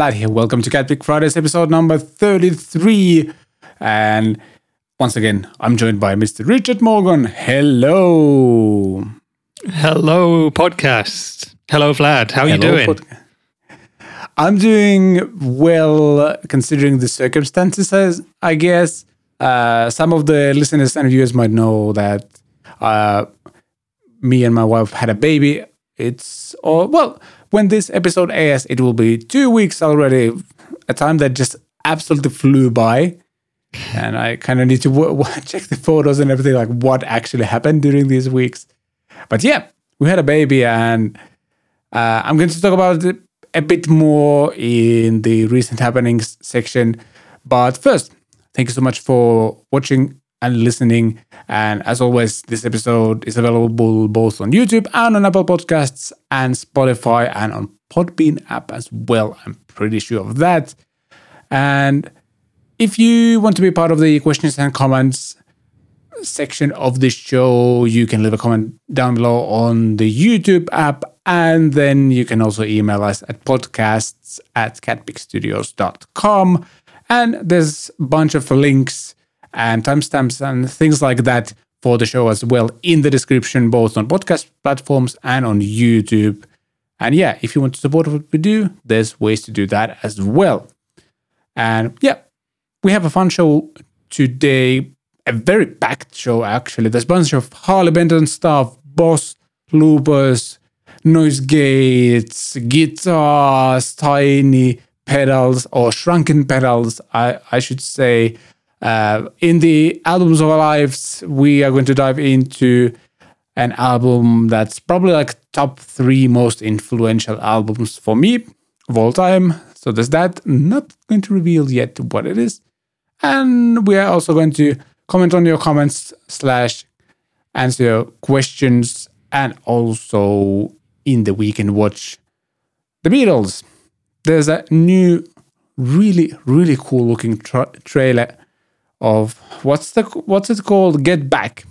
Vlad here. Welcome to Cat Pick Fridays, episode number 33. And once again, I'm joined by Mr. Richard Morgan. Hello. Hello, podcast. Hello, Vlad. How are you doing? Pod- I'm doing well considering the circumstances, I guess. Uh, some of the listeners and viewers might know that uh, me and my wife had a baby. It's all, well, when this episode airs, it will be two weeks already, a time that just absolutely flew by. And I kind of need to w- w- check the photos and everything, like what actually happened during these weeks. But yeah, we had a baby, and uh, I'm going to talk about it a bit more in the recent happenings section. But first, thank you so much for watching and listening. And as always, this episode is available both on YouTube and on Apple Podcasts and Spotify and on Podbean app as well. I'm pretty sure of that. And if you want to be part of the questions and comments section of this show, you can leave a comment down below on the YouTube app. And then you can also email us at podcasts at catpickstudios.com. And there's a bunch of links and timestamps and things like that for the show as well in the description, both on podcast platforms and on YouTube. And yeah, if you want to support what we do, there's ways to do that as well. And yeah, we have a fun show today, a very packed show actually. There's a bunch of Harley Benton stuff, Boss, loopers, noise gates, guitars, tiny pedals or shrunken pedals, I, I should say. Uh, in the albums of our lives, we are going to dive into an album that's probably like top three most influential albums for me of all time. So there's that. Not going to reveal yet what it is. And we are also going to comment on your comments slash answer your questions and also in the weekend watch the Beatles. There's a new, really, really cool looking tra- trailer of what's the what's it called? Get Back.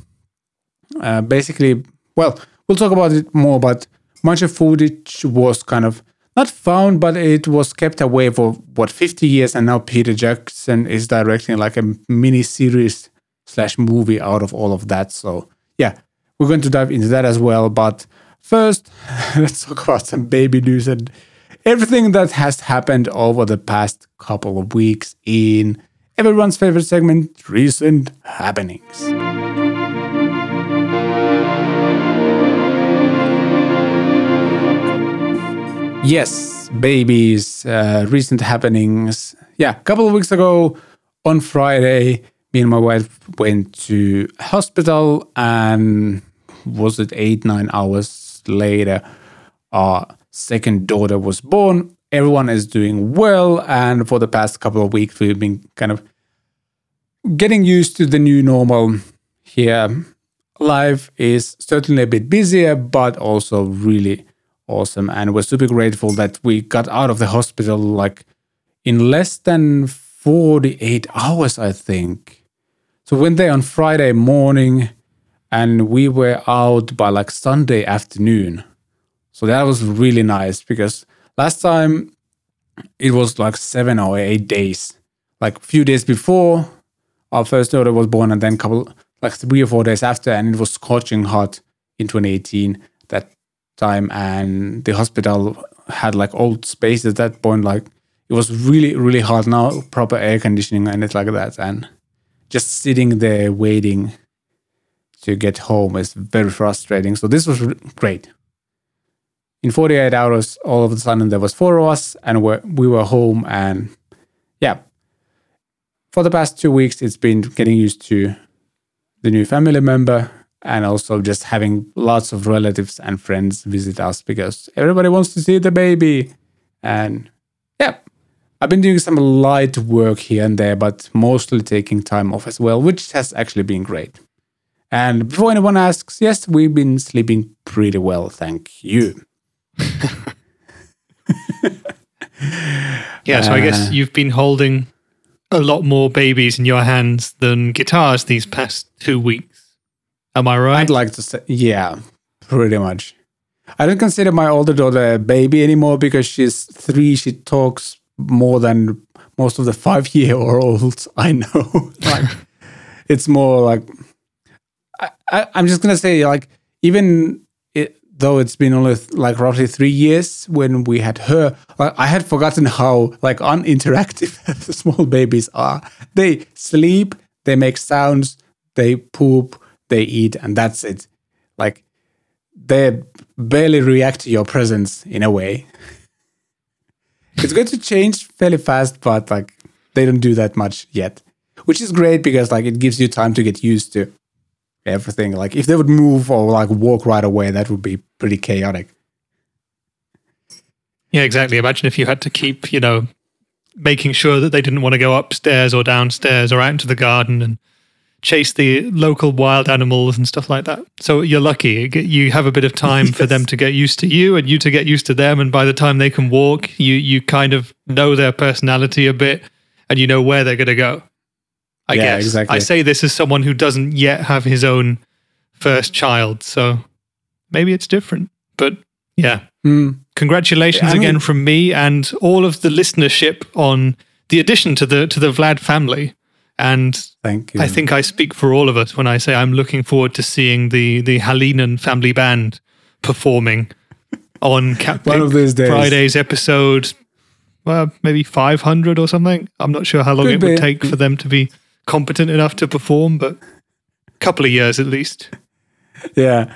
Uh, basically, well, we'll talk about it more, but much of footage was kind of not found, but it was kept away for what 50 years, and now Peter Jackson is directing like a mini series slash movie out of all of that. So yeah, we're going to dive into that as well. But first, let's talk about some baby news and everything that has happened over the past couple of weeks in everyone's favorite segment, Recent Happenings. Yes, babies, uh, recent happenings. Yeah, a couple of weeks ago on Friday, me and my wife went to hospital, and was it eight, nine hours later, our second daughter was born everyone is doing well. And for the past couple of weeks, we've been kind of getting used to the new normal here. Life is certainly a bit busier, but also really awesome. And we're super grateful that we got out of the hospital like in less than 48 hours, I think. So we went there on Friday morning and we were out by like Sunday afternoon. So that was really nice because Last time it was like seven or eight days. Like a few days before our first daughter was born, and then couple like three or four days after, and it was scorching hot in 2018 that time, and the hospital had like old space at that point. Like it was really really hot. Now proper air conditioning and it's like that, and just sitting there waiting to get home is very frustrating. So this was great in 48 hours, all of a sudden there was four of us and we're, we were home. And yeah, for the past two weeks, it's been getting used to the new family member and also just having lots of relatives and friends visit us because everybody wants to see the baby. And yeah, I've been doing some light work here and there, but mostly taking time off as well, which has actually been great. And before anyone asks, yes, we've been sleeping pretty well, thank you. Yeah, so I guess uh, you've been holding a lot more babies in your hands than guitars these past two weeks. Am I right? I'd like to say, yeah, pretty much. I don't consider my older daughter a baby anymore because she's three. She talks more than most of the five year olds I know. like, it's more like I, I, I'm just gonna say like even though it's been only like roughly three years when we had her, I had forgotten how like uninteractive the small babies are. They sleep, they make sounds, they poop, they eat, and that's it. Like they barely react to your presence in a way. it's going to change fairly fast, but like they don't do that much yet, which is great because like it gives you time to get used to everything. Like if they would move or like walk right away, that would be pretty chaotic. Yeah, exactly. Imagine if you had to keep, you know, making sure that they didn't want to go upstairs or downstairs or out into the garden and chase the local wild animals and stuff like that. So you're lucky. You have a bit of time yes. for them to get used to you and you to get used to them. And by the time they can walk, you you kind of know their personality a bit and you know where they're going to go. I yeah, guess. Exactly. I say this as someone who doesn't yet have his own first child. So maybe it's different. But yeah. Mm. Congratulations yeah, again mean, from me and all of the listenership on the addition to the to the Vlad family. And Thank you. I think I speak for all of us when I say I'm looking forward to seeing the the Halinen family band performing on Cat One of those days. Friday's episode. Well, maybe 500 or something. I'm not sure how long Could it would be. take for them to be competent enough to perform, but a couple of years at least. Yeah.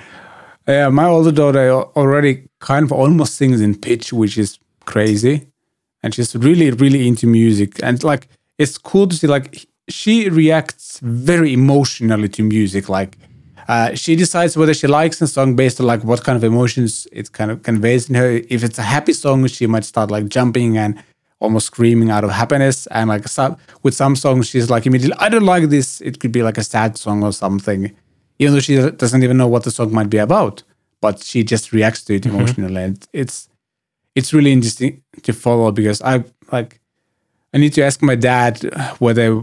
Yeah, my older daughter already kind of almost sings in pitch, which is crazy. And she's really, really into music. And like, it's cool to see, like, she reacts very emotionally to music. Like uh, she decides whether she likes a song based on like what kind of emotions it kind of conveys in her. If it's a happy song, she might start like jumping and almost screaming out of happiness. And like some, with some songs, she's like immediately, I don't like this. It could be like a sad song or something, even though she doesn't even know what the song might be about. But she just reacts to it mm-hmm. emotionally, and it's it's really interesting to follow because I like I need to ask my dad whether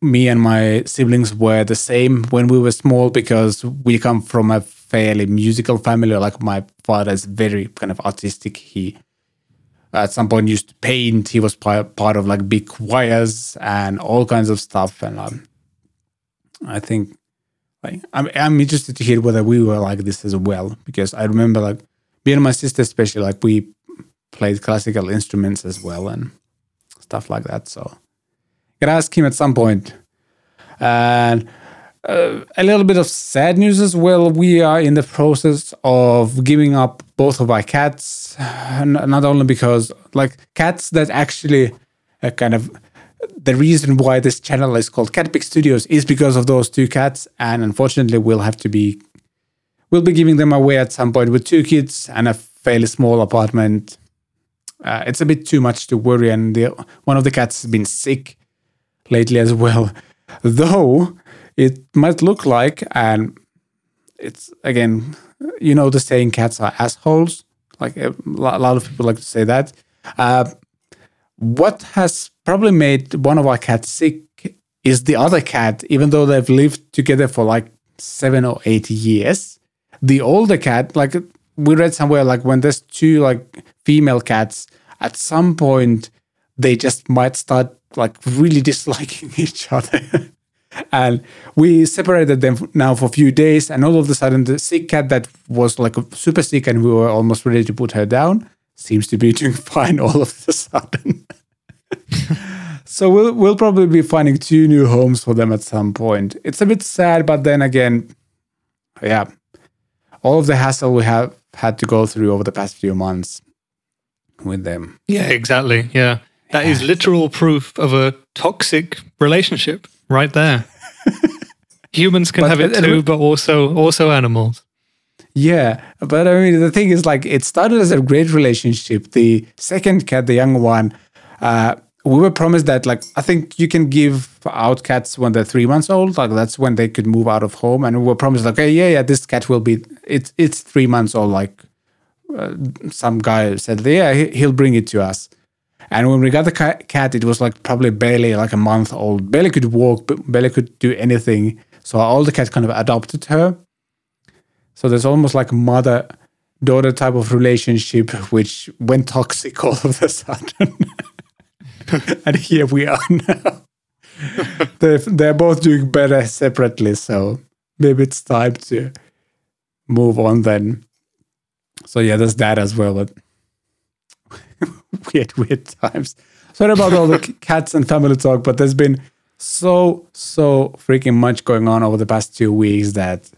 me and my siblings were the same when we were small because we come from a fairly musical family. Like my father is very kind of artistic. He at some point used to paint. He was part, of like big choirs and all kinds of stuff. And um, I think like I'm, I'm interested to hear whether we were like this as well because I remember like me and my sister especially like we played classical instruments as well and stuff like that. So I gotta ask him at some point. And uh, a little bit of sad news as well. We are in the process of giving up both of our cats, not only because like cats that actually uh, kind of the reason why this channel is called Cat Pick Studios is because of those two cats, and unfortunately, we'll have to be we'll be giving them away at some point with two kids and a fairly small apartment uh, it's a bit too much to worry. And the, one of the cats has been sick lately as well. Though it might look like, and it's again, you know, the saying cats are assholes. Like a lot of people like to say that. Uh, what has probably made one of our cats sick is the other cat, even though they've lived together for like seven or eight years. The older cat, like we read somewhere, like when there's two like female cats, at some point they just might start like really disliking each other. And we separated them now for a few days and all of a sudden the sick cat that was like super sick and we were almost ready to put her down seems to be doing fine all of a sudden so we'll we'll probably be finding two new homes for them at some point it's a bit sad but then again yeah all of the hassle we have had to go through over the past few months with them. Yeah, exactly. Yeah. That is literal proof of a toxic relationship right there. Humans can but, have it too, but also also animals. Yeah, but I mean the thing is like it started as a great relationship. The second cat, the young one, uh, we were promised that like I think you can give out cats when they're three months old. Like that's when they could move out of home, and we were promised like, okay, yeah, yeah, this cat will be it's it's three months old. Like uh, some guy said, yeah, he'll bring it to us. And when we got the cat, it was like probably barely like a month old, barely could walk, but barely could do anything. So all the cat kind of adopted her. So there's almost like mother daughter type of relationship, which went toxic all of a sudden. and here we are now. they're, they're both doing better separately, so maybe it's time to move on then. So yeah, there's that as well. But weird, weird times. Sorry about all the cats and family talk, but there's been so so freaking much going on over the past two weeks that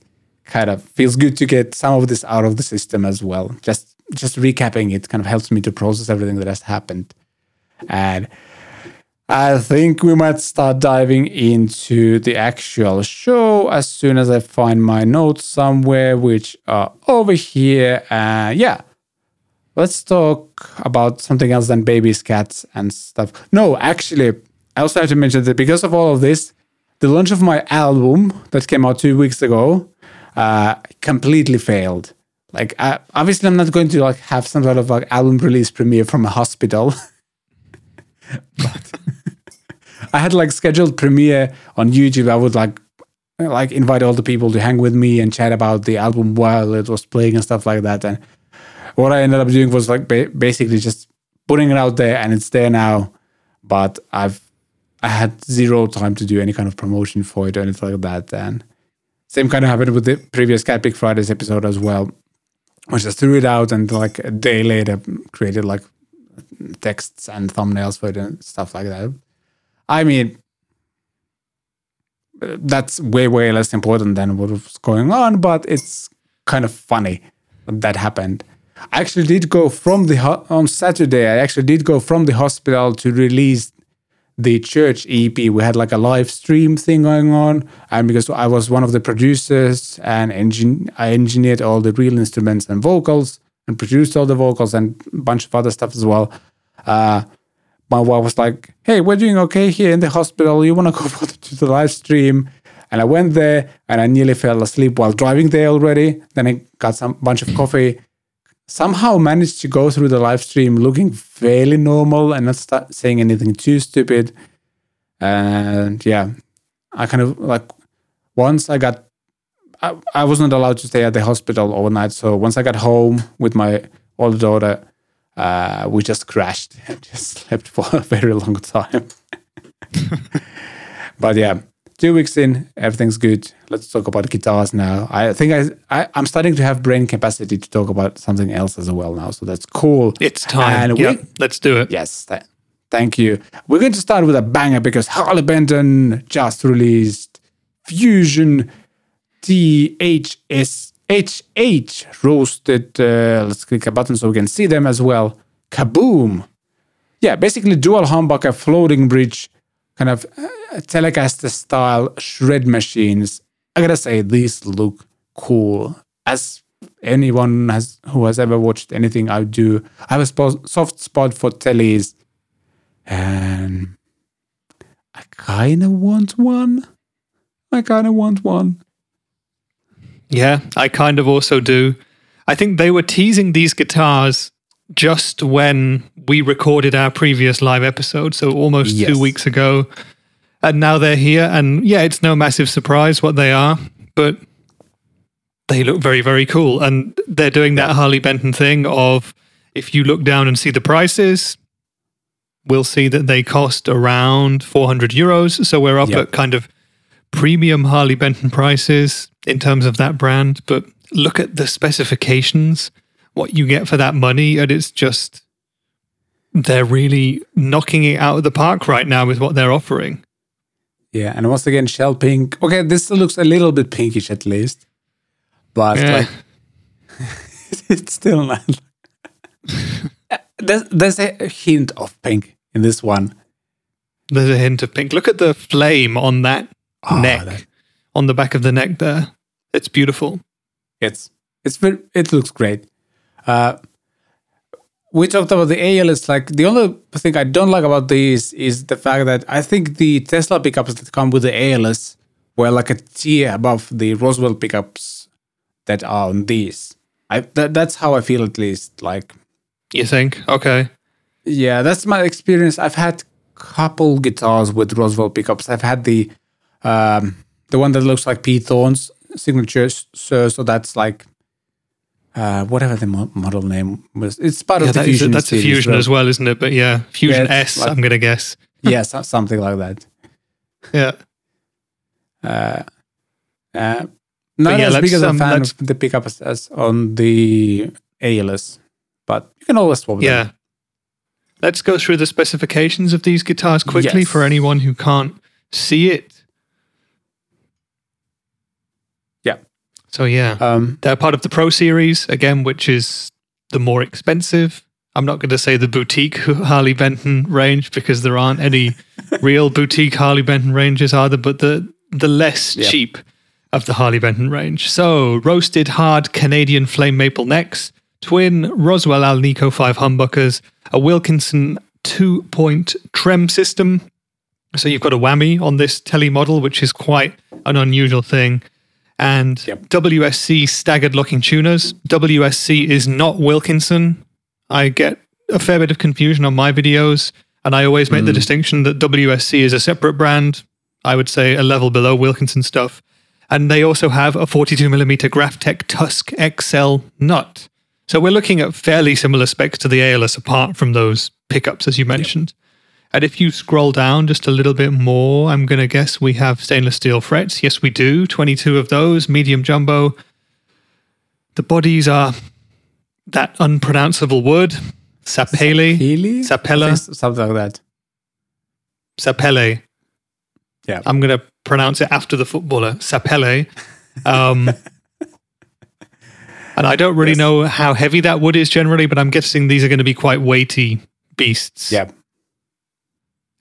kind of feels good to get some of this out of the system as well. Just just recapping it kind of helps me to process everything that has happened. And I think we might start diving into the actual show as soon as I find my notes somewhere, which are over here. Uh, yeah, let's talk about something else than babies, cats, and stuff. No, actually, I also have to mention that because of all of this, the launch of my album that came out two weeks ago uh, completely failed. Like, I, obviously, I'm not going to like have some sort of like album release premiere from a hospital. but I had like scheduled premiere on YouTube. I would like like invite all the people to hang with me and chat about the album while it was playing and stuff like that. And what I ended up doing was like ba- basically just putting it out there, and it's there now. But I've I had zero time to do any kind of promotion for it or anything like that. And same kind of happened with the previous Cat Pick Fridays episode as well. I just threw it out and like a day later created like texts and thumbnails for it and stuff like that. I mean, that's way, way less important than what was going on, but it's kind of funny that happened. I actually did go from the on Saturday. I actually did go from the hospital to release the church EP. We had like a live stream thing going on, and because I was one of the producers and engin- I engineered all the real instruments and vocals and produced all the vocals and a bunch of other stuff as well. Uh, my wife was like, "Hey, we're doing okay here in the hospital. You want to go to the live stream?" And I went there, and I nearly fell asleep while driving there already. Then I got some bunch of coffee. Somehow managed to go through the live stream looking fairly normal and not saying anything too stupid. And yeah, I kind of like once I got, I, I was not allowed to stay at the hospital overnight. So once I got home with my older daughter, uh, we just crashed and just slept for a very long time. but yeah, two weeks in, everything's good. Let's talk about guitars now. I think I, I am starting to have brain capacity to talk about something else as well now, so that's cool. It's time. And yep, we, let's do it. Yes, th- thank you. We're going to start with a banger because Harley Benton just released Fusion THS HH roasted. Uh, let's click a button so we can see them as well. Kaboom! Yeah, basically dual humbucker floating bridge, kind of uh, Telecaster style shred machines. I gotta say, these look cool. As anyone has who has ever watched anything I do, I have a soft spot for tellies, and I kind of want one. I kind of want one. Yeah, I kind of also do. I think they were teasing these guitars just when we recorded our previous live episode, so almost yes. two weeks ago. And now they're here. And yeah, it's no massive surprise what they are, but they look very, very cool. And they're doing that Harley Benton thing of if you look down and see the prices, we'll see that they cost around 400 euros. So we're up yep. at kind of premium Harley Benton prices in terms of that brand, but look at the specifications, what you get for that money, and it's just they're really knocking it out of the park right now with what they're offering. Yeah, and once again, shell pink. Okay, this looks a little bit pinkish at least, but yeah. like it's still not. there's there's a hint of pink in this one. There's a hint of pink. Look at the flame on that oh, neck, that... on the back of the neck there. It's beautiful. It's it's it looks great. Uh, we talked about the Aeolus. Like the only thing I don't like about these is the fact that I think the Tesla pickups that come with the Aeolus were like a tier above the Roswell pickups that are on these. I that, that's how I feel at least. Like you think? Okay. Yeah, that's my experience. I've had couple guitars with Roswell pickups. I've had the um, the one that looks like Pete Thorn's signature, so so that's like uh, whatever the mo- model name was. It's part Yeah, of the that is Fusion. that's a fusion well. as well, isn't it? But yeah, Fusion yeah, S. Like, I'm going to guess. yeah, something like that. Yeah. Uh, uh, not yeah, as big as a um, fan let's- of the pickup as, as on the Aeolus, but you can always swap them. Yeah. Let's go through the specifications of these guitars quickly Yes. for anyone who can't see it. Yeah. So yeah, Um, they're part of the Pro series again, which is the more expensive. I'm not going to say the boutique Harley Benton range because there aren't any real boutique Harley Benton ranges either, but the the less Yep. cheap of the Harley Benton range. So roasted hard Canadian flame maple necks, twin Roswell Alnico 5 humbuckers, a Wilkinson two point trem system. So you've got a whammy on this telly model, which is quite an unusual thing. And Yep. WSC staggered locking tuners. WSC is not Wilkinson. I get a fair bit of confusion on my videos, and I always make the mm. distinction that WSC is a separate brand. I would say a level below Wilkinson stuff. And they also have a 42mm Graph Tech TUSQ XL nut. So we're looking at fairly similar specs to the Aeolus apart from those pickups, as you mentioned. And if you scroll down just a little bit more, I'm going to guess we have stainless steel frets. Yes, we do. 22 of those, medium jumbo. The bodies are that unpronounceable word, sapele? Sapella? Something like that. sapele. Yeah. I'm going to pronounce it after the footballer, sapele. Um, and I don't really Yes. know how heavy that wood is generally, but I'm guessing these are going to be quite weighty beasts. Yeah.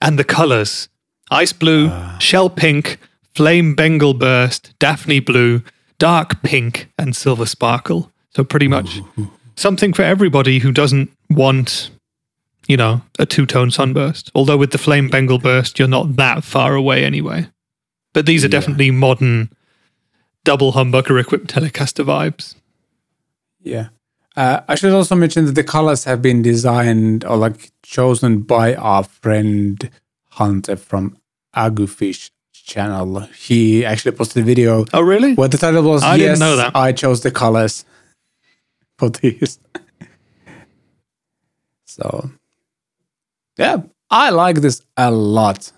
And the colors ice blue, Ah. shell pink, flame Bengal burst, Daphne blue, dark pink, and silver sparkle. So, pretty much something for everybody who doesn't want, you know, a two tone sunburst. Although with the flame Bengal burst, you're not that far away anyway. But these are Yeah. definitely modern double humbucker equipped Telecaster vibes. Yeah. Uh, I should also mention that the colors have been designed or like chosen by our friend Hunter from Agufish channel. He actually posted a video Oh, really? where the title was I Yes, didn't know that." I chose the colors for these. so, yeah, I like this a lot.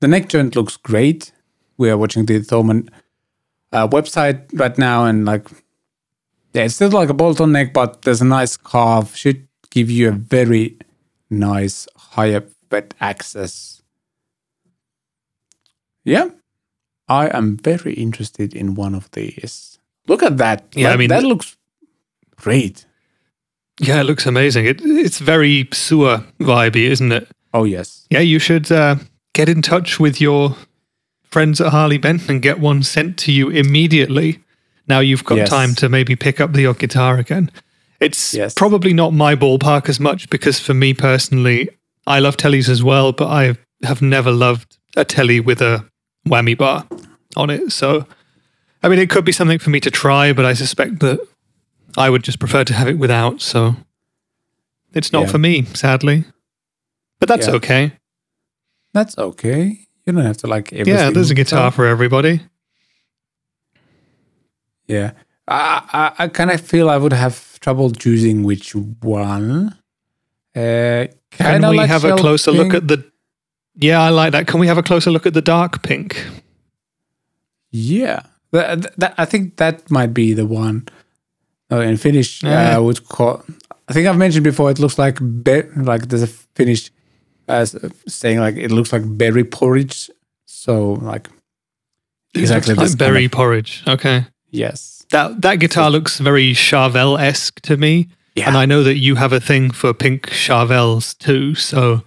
The neck joint looks great. We are watching the Thomann uh, website right now, and like, yeah, it's still like a bolt-on neck, but there's a nice carve. Should give you a very nice higher bed access. Yeah, I am very interested in one of these. Look at that. Yeah, I mean- that looks great. Yeah, it looks amazing. It, it's very Suhr vibey, isn't it? Oh yes. Yeah, you should uh, get in touch with your friends at Harley Benton and get one sent to you immediately. Now you've got Yes. time to maybe pick up the odd guitar again. It's Yes. probably not my ballpark as much because for me personally, I love tellies as well, but I have never loved a telly with a whammy bar on it. So, I mean, it could be something for me to try, but I suspect that I would just prefer to have it without. So, it's not Yeah. for me, sadly. But that's Yeah. okay. That's okay. You don't have to like every Yeah, there's a guitar for everybody. Yeah. I, I, I kind of feel I would have trouble choosing which one. Uh, Can we like have a closer look at the? Yeah, I like that. Can we have a closer look at the dark pink? Yeah, that, that, I think that might be the one. Oh, in Finnish, Yeah. uh, I would call. I think I've mentioned before. It looks like be- like there's a Finnish as saying like it looks like berry porridge. So like exactly like kind berry of- porridge. Okay, yes, that that guitar looks very Charvel esque to me, yeah, and I know that you have a thing for pink Charvels too. So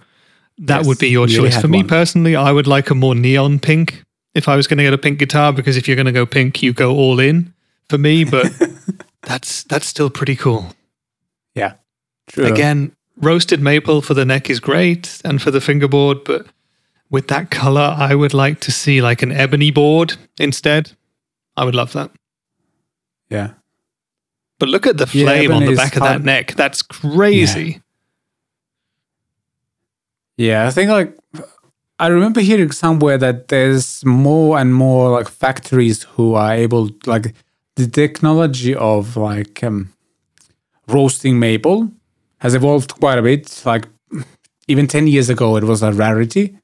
that Yes, would be your choice. For me one. personally, I would like a more neon pink if I was going to get a pink guitar because if you're going to go pink, you go all in. For me, but that's that's still pretty cool. yeah. True. Again, roasted maple for the neck is great and for the fingerboard, but with that color, I would like to see like an ebony board instead. I would love that. Yeah. But look at the Yeah, flame on the back of that neck. That's crazy. Yeah, I think like I remember hearing somewhere that there's more and more like factories who are able like the technology of like um roasting maple has evolved quite a bit. Like even 10 years ago, it was a rarity.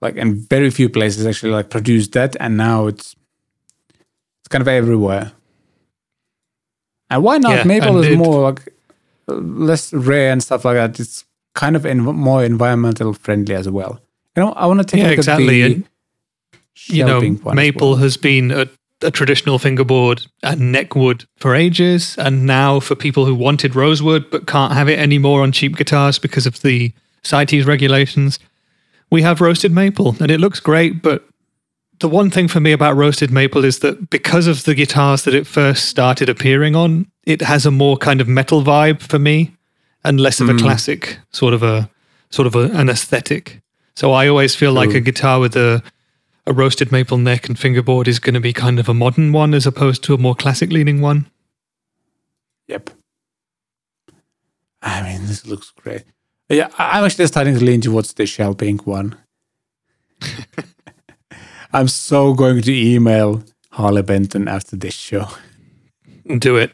Like, and very few places actually like produced that. And now it's, it's kind of everywhere. And why not? Yeah, maple is it- more like less rare and stuff like that. It's kind of env- more environmental friendly as well. You know, I want to take a Yeah, look exactly. at the And, you know, shelving one as maple well. has been a, a traditional fingerboard and neckwood for ages, and now for people who wanted rosewood but can't have it anymore on cheap guitars because of the CITES regulations, we have roasted maple, and it looks great. But the one thing for me about roasted maple is that because of the guitars that it first started appearing on, it has a more kind of metal vibe for me, and less of a hmm. classic sort of a sort of a, an aesthetic. So I always feel like True. a guitar with a a roasted maple neck and fingerboard is going to be kind of a modern one as opposed to a more classic leaning one. Yep. I mean, this looks great. Yeah, I'm actually starting to lean towards the shell pink one. I'm so going to email Harley Benton after this show. Do it.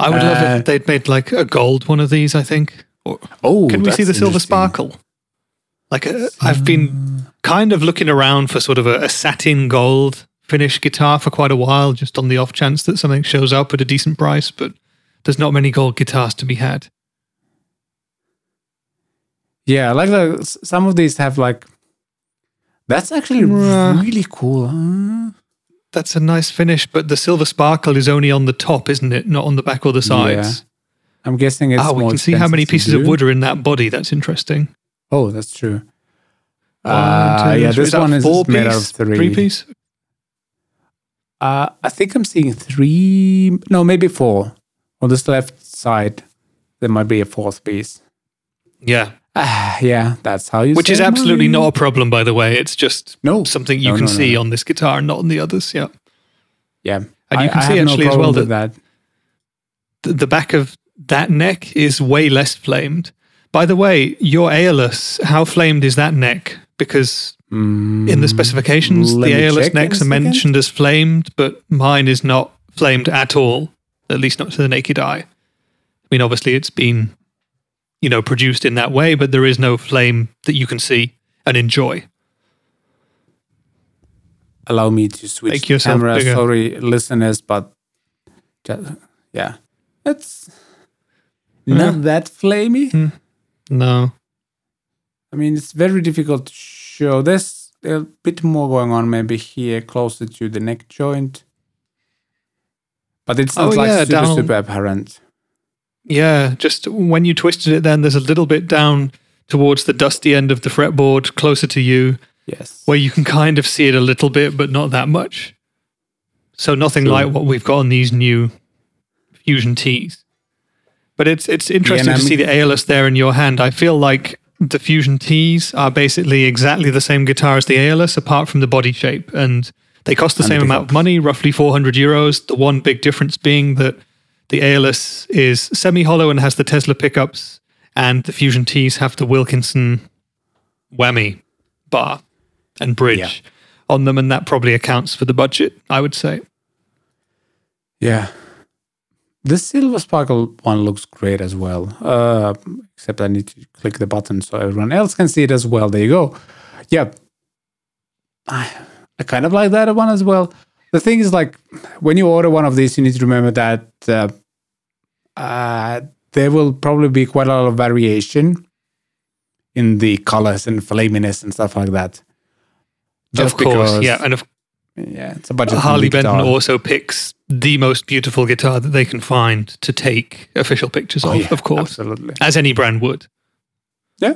I would love Uh, if they'd made like a gold one of these. I think. Or, Oh, can we see the silver sparkle? Like i I've been kind of looking around for sort of a, a satin gold finish guitar for quite a while, just on the off chance that something shows up at a decent price. But there's not many gold guitars to be had. Yeah, like the, some of these have like. That's actually Uh. really cool. huh? That's a nice finish, but the silver sparkle is only on the top, isn't it? Not on the back or the sides. I'm guessing it's oh, we can see how many pieces of wood are in that body. That's interesting. Oh, that's true. One, Uh, two, yeah, three- this that one is four made out of piece? three. Three piece. Uh, I think I'm seeing three, no, maybe four. On this left side, there might be a fourth piece. Yeah, Ah, yeah, that's how you. which is absolutely money. not a problem, by the way. It's just No, something you No, can no, see no. on this guitar and not on the others. Yeah, Yeah, And you I- can I see actually as well with that. the, the back of that neck is way less flamed. By the way, your Aeolus, how flamed is that neck? Because in the specifications, Mm, the me Aeolus necks are mentioned as flamed, but mine is not flamed at all, at least not to the naked eye. I mean, obviously, it's been, you know, produced in that way, but there is no flame that you can see and enjoy. Allow me to switch the camera. bigger. Sorry, listeners, but yeah, it's not that flamey. Hmm. No. I mean, it's very difficult to show. There's a bit more going on, maybe here, closer to the neck joint. But it's not Oh, like yeah, super, down- super apparent. Yeah, just when you twisted it, then there's a little bit down towards the dusty end of the fretboard, closer to you, Yes. where you can kind of see it a little bit, but not that much. So nothing like what we've got on these new Fusion Ts. But it's it's interesting to see the Aeolus there in your hand. I feel like the Fusion Ts are basically exactly the same guitar as the Aeolus, apart from the body shape, and they cost the And same amount of money, roughly 400 euros. The one big difference being that the Aeolus is semi-hollow and has the Tesla pickups, and the Fusion Ts have the Wilkinson whammy bar and bridge Yeah. on them, and that probably accounts for the budget. I would say. Yeah. The silver sparkle one looks great as well. Uh, except I need to click the button so everyone else can see it as well. There you go. Yeah. I, I kind of like that one as well. The thing is, like, when you order one of these, you need to remember that uh, uh, there will probably be quite a lot of variation in the colors and flaminess and stuff like that. of course, yeah, and of yeah, it's a budget. Harley Benton also picks the most beautiful guitar that they can find to take official pictures Oh, of, yeah, of course, absolutely. as any brand would. Yeah.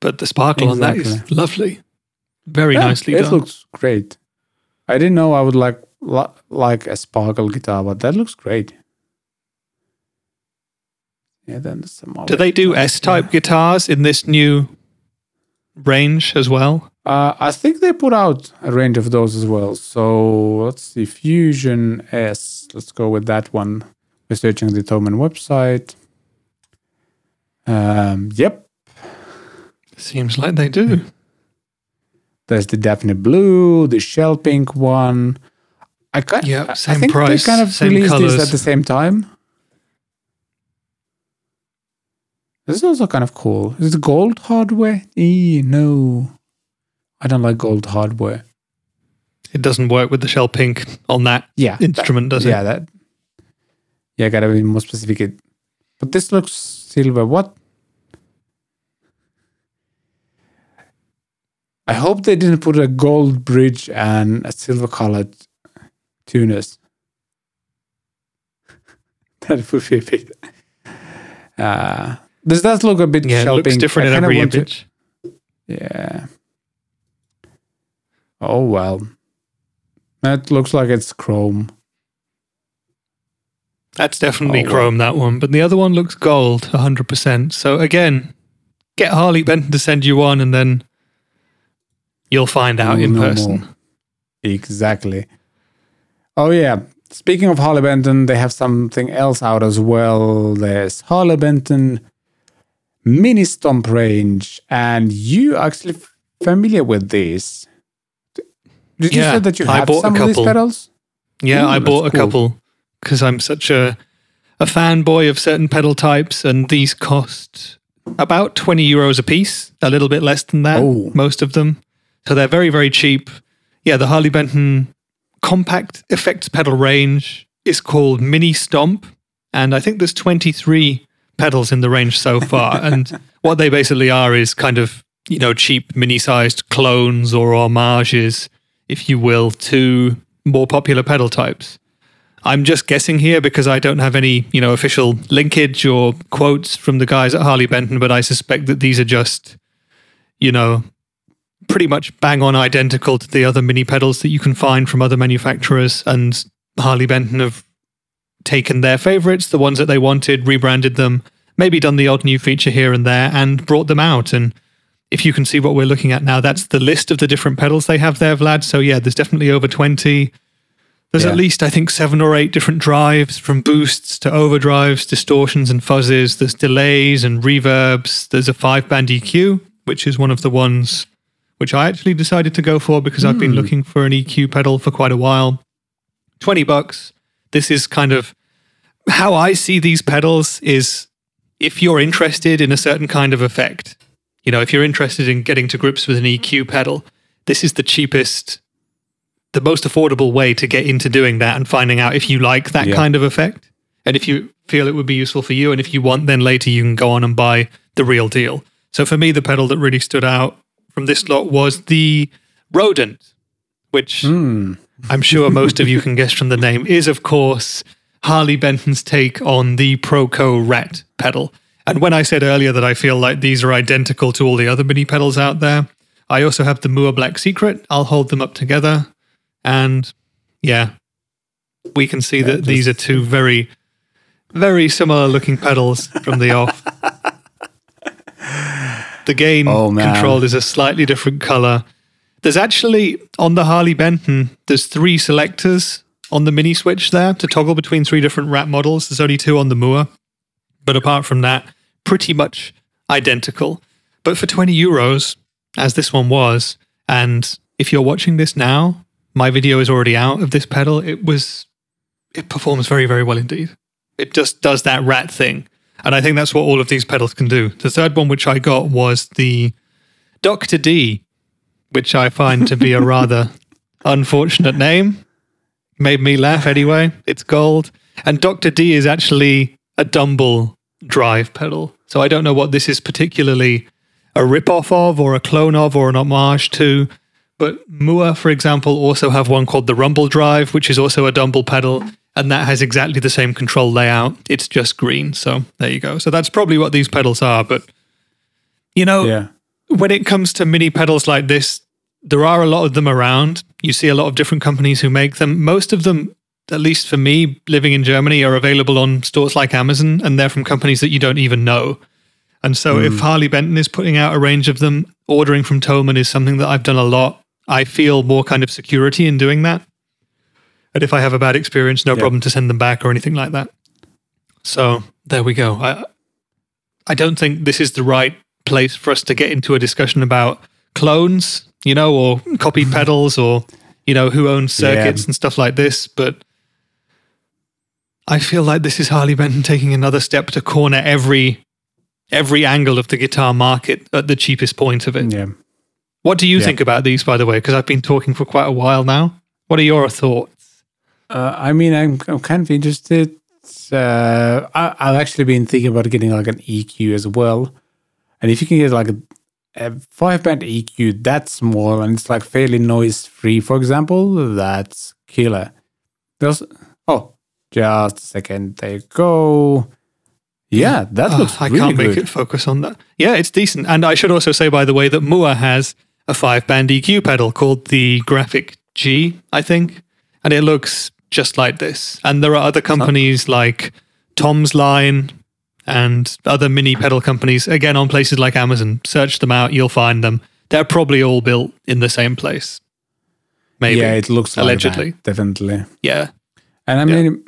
But the sparkle on that is lovely, very Yeah, nicely it done. looks great. I didn't know I would like like a sparkle guitar, but that looks great. Yeah, then do they do S type guitars in this new range as well? Uh, I think they put out a range of those as well. So let's see, Fusion S. Let's go with that one. We're searching the Thomann website. Um, yep, Seems like they do. There's the Daphne Blue, the Shell Pink one. I kind, Yeah, I think price, they kind of same released these at the same time. This is also kind of cool. Is it gold hardware? E no, I don't like gold hardware. It doesn't work with the shell pink on that Yeah, instrument, does it? yeah, that. Yeah, gotta be more specific. But this looks silver. What? I hope they didn't put a gold bridge and a silver colored tuners. that would be a bit. Uh, this does look a bit Yeah, it shell looks different I in every want to- image. yeah. Oh well. That looks like it's chrome. That's definitely Oh, chrome, that one. But the other one looks gold, 100%. So again, get Harley Benton to send you one and then you'll find out You'll in know person. more. Exactly. Oh yeah. Speaking of Harley Benton, they have something else out as well. There's Harley Benton Mini Stomp Range, and you actually familiar with these? D- Did you Yeah, say that you I have some of these pedals? Yeah, Ooh, I bought a cool. couple because I'm such a a fanboy of certain pedal types, and these cost about 20 euros a piece, a little bit less than that, Oh. most of them. So they're very, very cheap. Yeah, the Harley Benton compact effects pedal range is called Mini Stomp, and I think there's 23 pedals in the range so far. and what they basically are is kind of, you know, cheap mini sized clones or homages, if you will, to more popular pedal types. I'm just guessing here because I don't have any, you know, official linkage or quotes from the guys at Harley Benton, but I suspect that these are just, you know, pretty much bang on identical to the other mini pedals that you can find from other manufacturers. And Harley Benton have taken their favorites, the ones that they wanted, rebranded them, maybe done the odd new feature here and there, and brought them out. And if you can see what we're looking at now, that's the list of the different pedals they have there, Vlad. So yeah, there's definitely over 20. There's Yeah. at least, I think, seven or eight different drives from boosts to overdrives, distortions and fuzzes. There's delays and reverbs. There's a five band EQ, which is one of the ones which I actually decided to go for because I've been hmm. looking for an EQ pedal for quite a while. 20 bucks. This is kind of how I see these pedals is if you're interested in a certain kind of effect, you know, if you're interested in getting to grips with an EQ pedal, this is the cheapest, the most affordable way to get into doing that and finding out if you like that Yeah. kind of effect. And if you feel it would be useful for you, and if you want, then later you can go on and buy the real deal. So for me, the pedal that really stood out from this lot was the Rodent, which Hmm. I'm sure most of you can guess from the name, is of course Harley Benton's take on the Proco Rat pedal. And when I said earlier that I feel like these are identical to all the other mini pedals out there, I also have the Mooer Black Secret. I'll hold them up together. And yeah, we can see that these are two very, very similar looking pedals from the off. The gain Oh, man. control is a slightly different color. There's actually on the Harley Benton, there's three selectors on the mini switch there to toggle between three different rat models. There's only two on the Mooer. But apart from that, pretty much identical. But for 20 euros, as this one was, and if you're watching this now, my video is already out of this pedal. It was, it performs very, very well indeed. It just does that rat thing. And I think that's what all of these pedals can do. The third one, which I got, was the Dr. D, which I find to be a rather unfortunate name. Made me laugh anyway. It's gold. And Dr. D is actually a Dumble drive pedal. So I don't know what this is particularly a rip-off of or a clone of or an homage to. But Mooer, for example, also have one called the Rumble Drive, which is also a Dumble pedal, and that has exactly the same control layout. It's just green. So there you go. So that's probably what these pedals are. But you know, Yeah. when it comes to mini pedals like this, there are a lot of them around. You see a lot of different companies who make them. Most of them, at least for me, living in Germany, are available on stores like Amazon, and they're from companies that you don't even know. And so, if hmm. Harley Benton is putting out a range of them, ordering from Thomann is something that I've done a lot. I feel more kind of security in doing that. And if I have a bad experience, no Yeah. problem to send them back or anything like that. So there we go. I I don't think this is the right place for us to get into a discussion about clones, you know, or copied pedals or you know, who owns circuits Yeah. and stuff like this. But I feel like this is Harley Benton taking another step to corner every every angle of the guitar market at the cheapest point of it. Yeah. What do you Yeah. think about these, by the way? Because I've been talking for quite a while now. What are your thoughts? Uh, I mean, I'm, I'm kind of interested. Uh, I, I've actually been thinking about getting like an EQ as well. And if you can get like a, a five band EQ that small and it's like fairly noise free, for example, that's killer. There's, oh, just a second. There you go. Yeah, that Oh, looks I really can't make good. it focus on that. Yeah, it's decent. And I should also say, by the way, that Mooer has a five band EQ pedal called the Graphic G, I think. And it looks just like this. And there are other companies like Tomsline and other mini pedal companies, again, on places like Amazon. Search them out, you'll find them. They're probably all built in the same place. Maybe. Yeah, it looks like Allegedly. that, definitely. yeah. And I mean,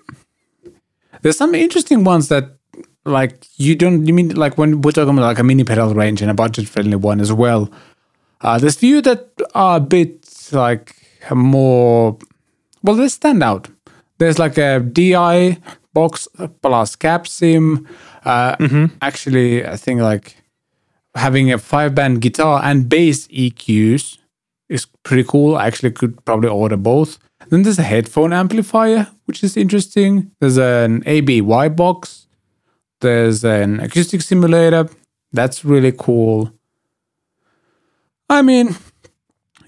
there's some interesting ones that, like, you don't, you mean, like, when we're talking about like a mini pedal range and a budget friendly one as well, uh, there's few that are a bit like more, well, they stand out. There's like a DI box plus cap sim. Uh, Actually, I think like having a five band guitar and bass EQs is pretty cool. I actually could probably order both. Then there's a headphone amplifier, which is interesting. There's an ABY box. There's an acoustic simulator. That's really cool. I mean,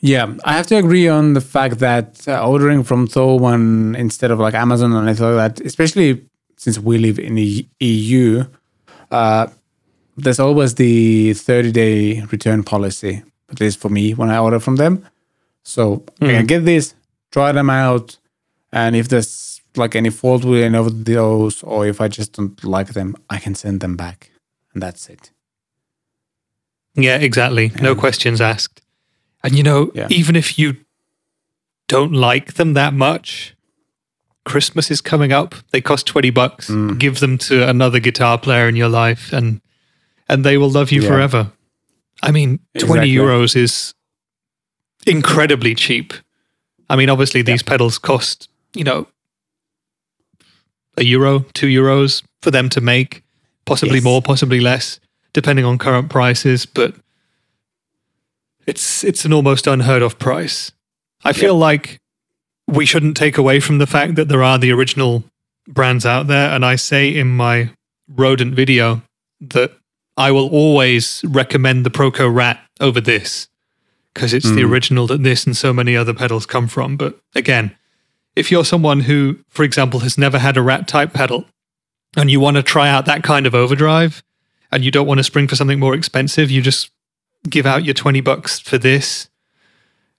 yeah, I have to agree on the fact that uh, ordering from Thomann instead of like Amazon or anything like that, especially since we live in the EU, uh, there's always the 30 day return policy, at least for me when I order from them. So I can get this, try them out, and if there's like any fault with any of those, or if I just don't like them, I can send them back, and that's it. Yeah, exactly. No questions asked. And you know, Yeah. even if you don't like them that much, Christmas is coming up. They cost 20 bucks. Mm. Give them to another guitar player in your life and and they will love you Yeah. forever. I mean, 20 Exactly. euros is incredibly cheap. I mean, obviously these pedals cost, you know, a euro, 2 euros for them to make, possibly Yes. more, possibly less, depending on current prices, but it's it's an almost unheard of price. I feel like we shouldn't take away from the fact that there are the original brands out there and I say in my rodent video that I will always recommend the Proco Rat over this because it's the hmm. original that this and so many other pedals come from. But again, if you're someone who, for example, has never had a rat type pedal and you want to try out that kind of overdrive and you don't want to spring for something more expensive, you just give out your 20 bucks for this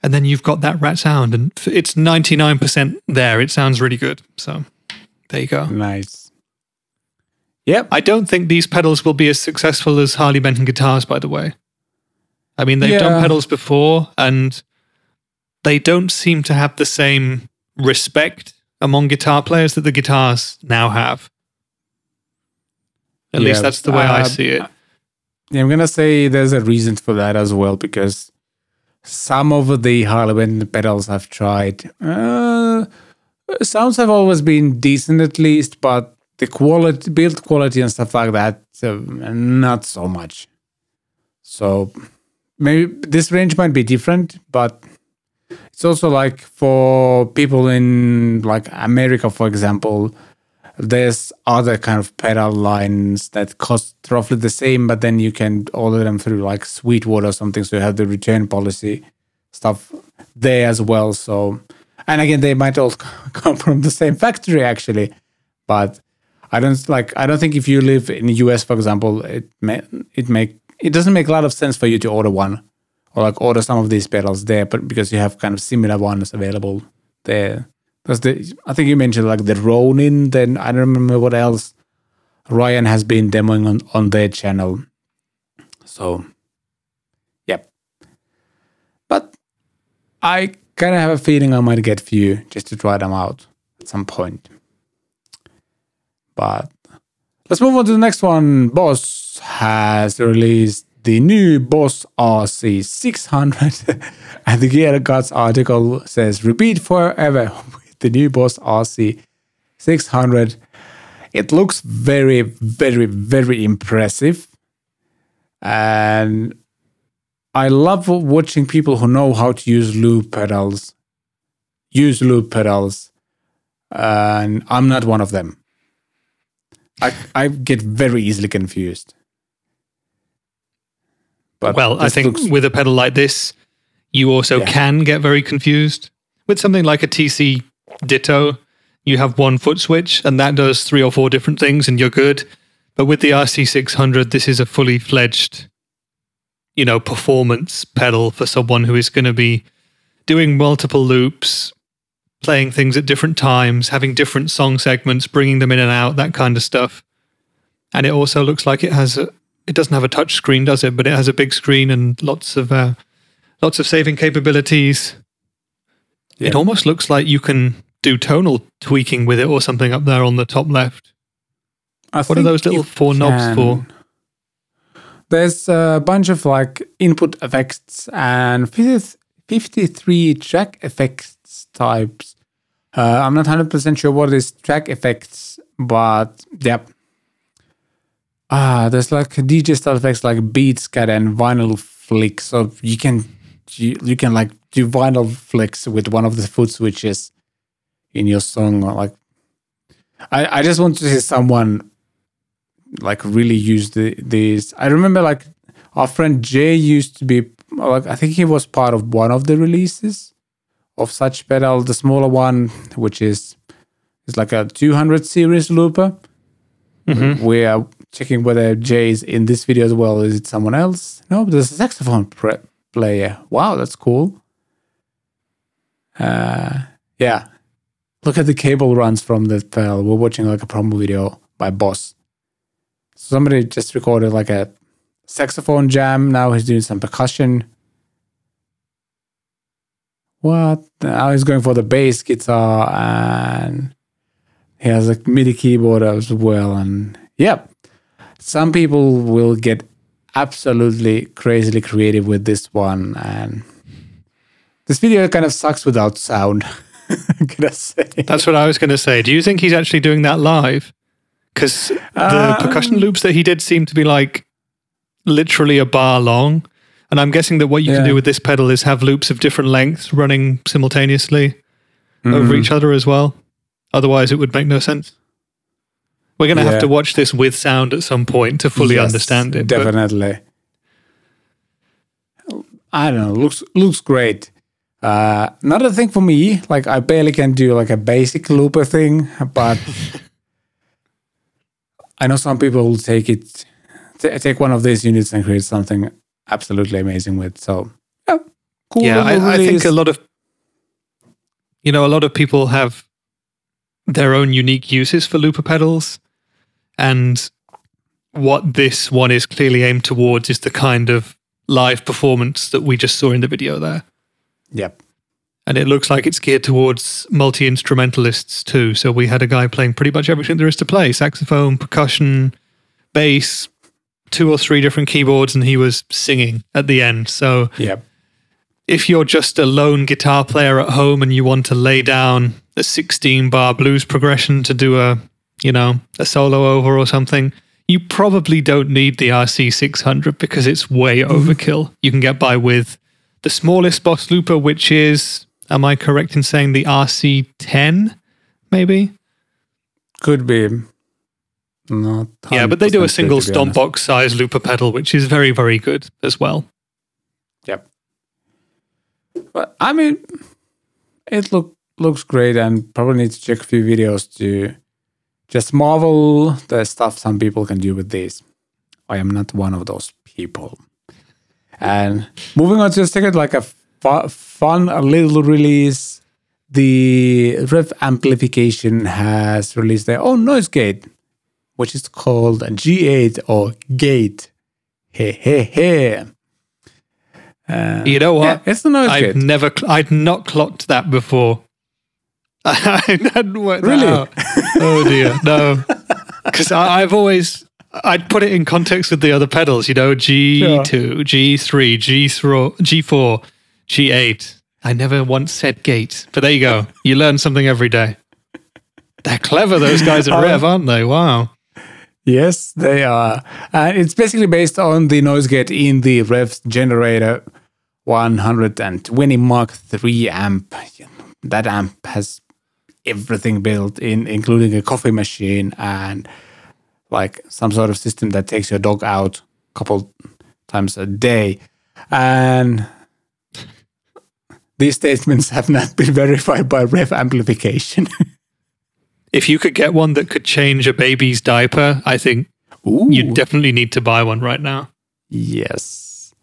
and then you've got that rat sound and it's 99% there. It sounds really good. So there you go. Nice. Yep. I don't think these pedals will be as successful as Harley Benton guitars, by the way. I mean, they've done pedals before and they don't seem to have the same respect among guitar players that the guitars now have. At Yeah, least that's the way I uh, see it. Yeah, I'm gonna say there's a reason for that as well because some of the Harley Benton pedals I've tried, uh, sounds have always been decent at least, but the quality, build quality, and stuff like that, uh, not so much. So maybe this range might be different, but it's also like for people in like America, for example, there's other kind of pedal lines that cost roughly the same, but then you can order them through like Sweetwater or something. So you have the return policy stuff there as well. So, and again, they might all come from the same factory actually, but I don't like. I don't think if you live in the US, for example, it may it make it doesn't make a lot of sense for you to order one or like order some of these pedals there, but because you have kind of similar ones available there. Because the I think you mentioned like the Ronin. Then I don't remember what else Ryan has been demoing on on their channel. So, yep. But I kind of have a feeling I might get few just to try them out at some point. But let's move on to the next one. Boss has released the new Boss RC600. and the Gear Gods article says, repeat forever the new Boss RC600. It looks very, very, very impressive. And I love watching people who know how to use loop pedals, use loop pedals. And I'm not one of them. I, I get very easily confused. But well, I think looks... with a pedal like this, you also yeah. can get very confused. With something like a TC Ditto, you have one foot switch and that does three or four different things and you're good. But with the RC600, this is a fully fledged, you know, performance pedal for someone who is going to be doing multiple loops, playing things at different times, having different song segments, bringing them in and out, that kind of stuff. And it also looks like it has a, it doesn't have a touch screen, does it? But it has a big screen and lots of uh, lots of saving capabilities. Yeah. It almost looks like you can do tonal tweaking with it or something up there on the top left. I what are those little four can. knobs for? There's a bunch of like input effects and 53 track effects types. Uh, I'm not 100% sure what is track effects, but yep, Ah, there's like DJ style effects like beat scat and vinyl flick. So you can you, you can like do vinyl flicks with one of the foot switches in your song. Like I, I just want to see someone like really use the these. I remember like our friend Jay used to be like I think he was part of one of the releases of such pedal, the smaller one, which is is like a 200 series looper. Mm-hmm. Where checking whether Jay is in this video as well. Is it someone else? No, there's a saxophone pre- player. Wow, that's cool. Uh, yeah. Look at the cable runs from the pedal. We're watching like a promo video by Boss. Somebody just recorded like a saxophone jam. Now he's doing some percussion. What? Now he's going for the bass guitar and he has a MIDI keyboard as well. And yep, some people will get absolutely crazily creative with this one and this video kind of sucks without sound that's what i was gonna say. Do you think he's actually doing that live? Because the um, percussion loops that he did seem to be like literally a bar long and i'm guessing that what you yeah. can do with this pedal is have loops of different lengths running simultaneously mm-hmm. over each other as well. Otherwise it would make no sense we're going to yeah. have to watch this with sound at some point to fully yes, understand it. Definitely. I don't know. Looks looks great. Uh, another thing for me, like I barely can do like a basic looper thing, but I know some people will take it, t- take one of these units and create something absolutely amazing with. So yeah, cool. Yeah, I, I think a lot of you know a lot of people have their own unique uses for looper pedals. And what this one is clearly aimed towards is the kind of live performance that we just saw in the video there. Yep. And it looks like it's geared towards multi instrumentalists too. So we had a guy playing pretty much everything there is to play saxophone, percussion, bass, two or three different keyboards, and he was singing at the end. So, yep. if you're just a lone guitar player at home and you want to lay down a 16 bar blues progression to do a you know, a solo over or something, you probably don't need the RC600 because it's way mm-hmm. overkill. You can get by with the smallest boss looper, which is, am I correct in saying the RC10, maybe? Could be. Not yeah, but they do a single stomp box size looper pedal, which is very, very good as well. Yep. But I mean, it look looks great, and probably need to check a few videos to just marvel the stuff some people can do with this. I am not one of those people. And moving on to the second, like a fu- fun a little release, the Revv Amplification has released their own noise gate, which is called G8 or Gate. Hey, hey, hey. Uh, you know what? Yeah, it's the noise I've gate. never, cl- I'd not clocked that before. I hadn't worked really? out. Oh dear, no. Because I've always, I'd put it in context with the other pedals, you know, G2, G3, G4, G4, G8. I never once said gate, but there you go. You learn something every day. They're clever, those guys at um, Revv, aren't they? Wow. Yes, they are. And it's basically based on the noise gate in the Revv generator 120 Mark 3 amp. That amp has everything built in, including a coffee machine and like some sort of system that takes your dog out a couple times a day. And these statements have not been verified by Revv amplification. if you could get one that could change a baby's diaper, I think Ooh. you definitely need to buy one right now. Yes,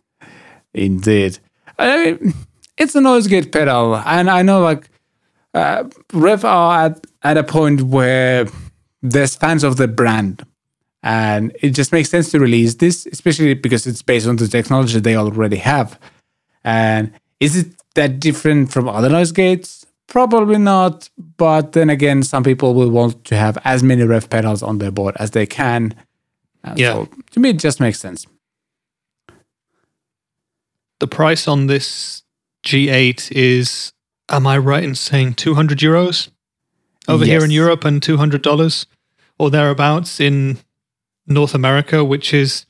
indeed. I mean, it's a noise gate pedal, and I know like uh, Revv are at, at a point where there's fans of the brand, and it just makes sense to release this, especially because it's based on the technology they already have. And is it that different from other noise gates? Probably not, but then again, some people will want to have as many Revv pedals on their board as they can. Uh, Yeah. So to me, it just makes sense. The price on this G8 is, am I right in saying 200 euros over here in Europe and $200 or thereabouts in North America, which is,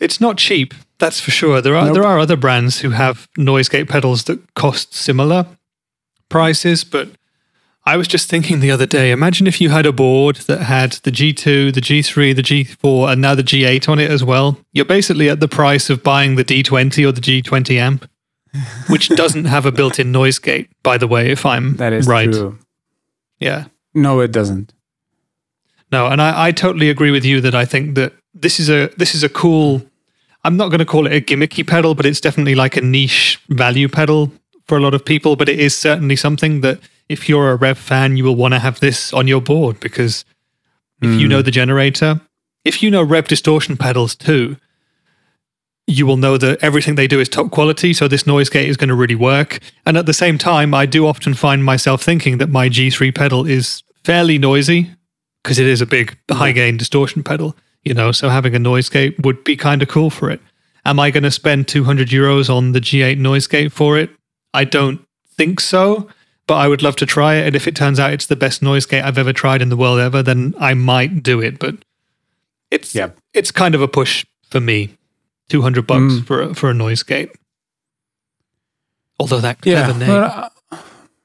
it's not cheap. That's for sure. There are Nope. there are other brands who have noise gate pedals that cost similar prices, but I was just thinking the other day. Imagine if you had a board that had the G2, the G3, the G4, and now the G8 on it as well. You're basically at the price of buying the D20 or the G20 amp, which doesn't have a built-in noise gate. By the way, if I'm That is right, true. yeah. No, it doesn't. No, and I, I totally agree with you that I think that this is a this is a cool. I'm not going to call it a gimmicky pedal, but it's definitely like a niche value pedal for a lot of people. But it is certainly something that if you're a Revv fan, you will want to have this on your board because if you hmm. know the generator, if you know Revv distortion pedals too, you will know that everything they do is top quality. So this noise gate is going to really work. And at the same time, I do often find myself thinking that my G3 pedal is fairly noisy because it is a big high gain distortion pedal, you know, so having a noise gate would be kind of cool for it. Am I going to spend 200 euros on the G8 noise gate for it? I don't think so, but I would love to try it. And if it turns out it's the best noise gate I've ever tried in the world ever, then I might do it. But it's Yeah. it's kind of a push for me. 200 bucks Mm. for a, for a noise gate. Although that Yeah, clever name, well, uh,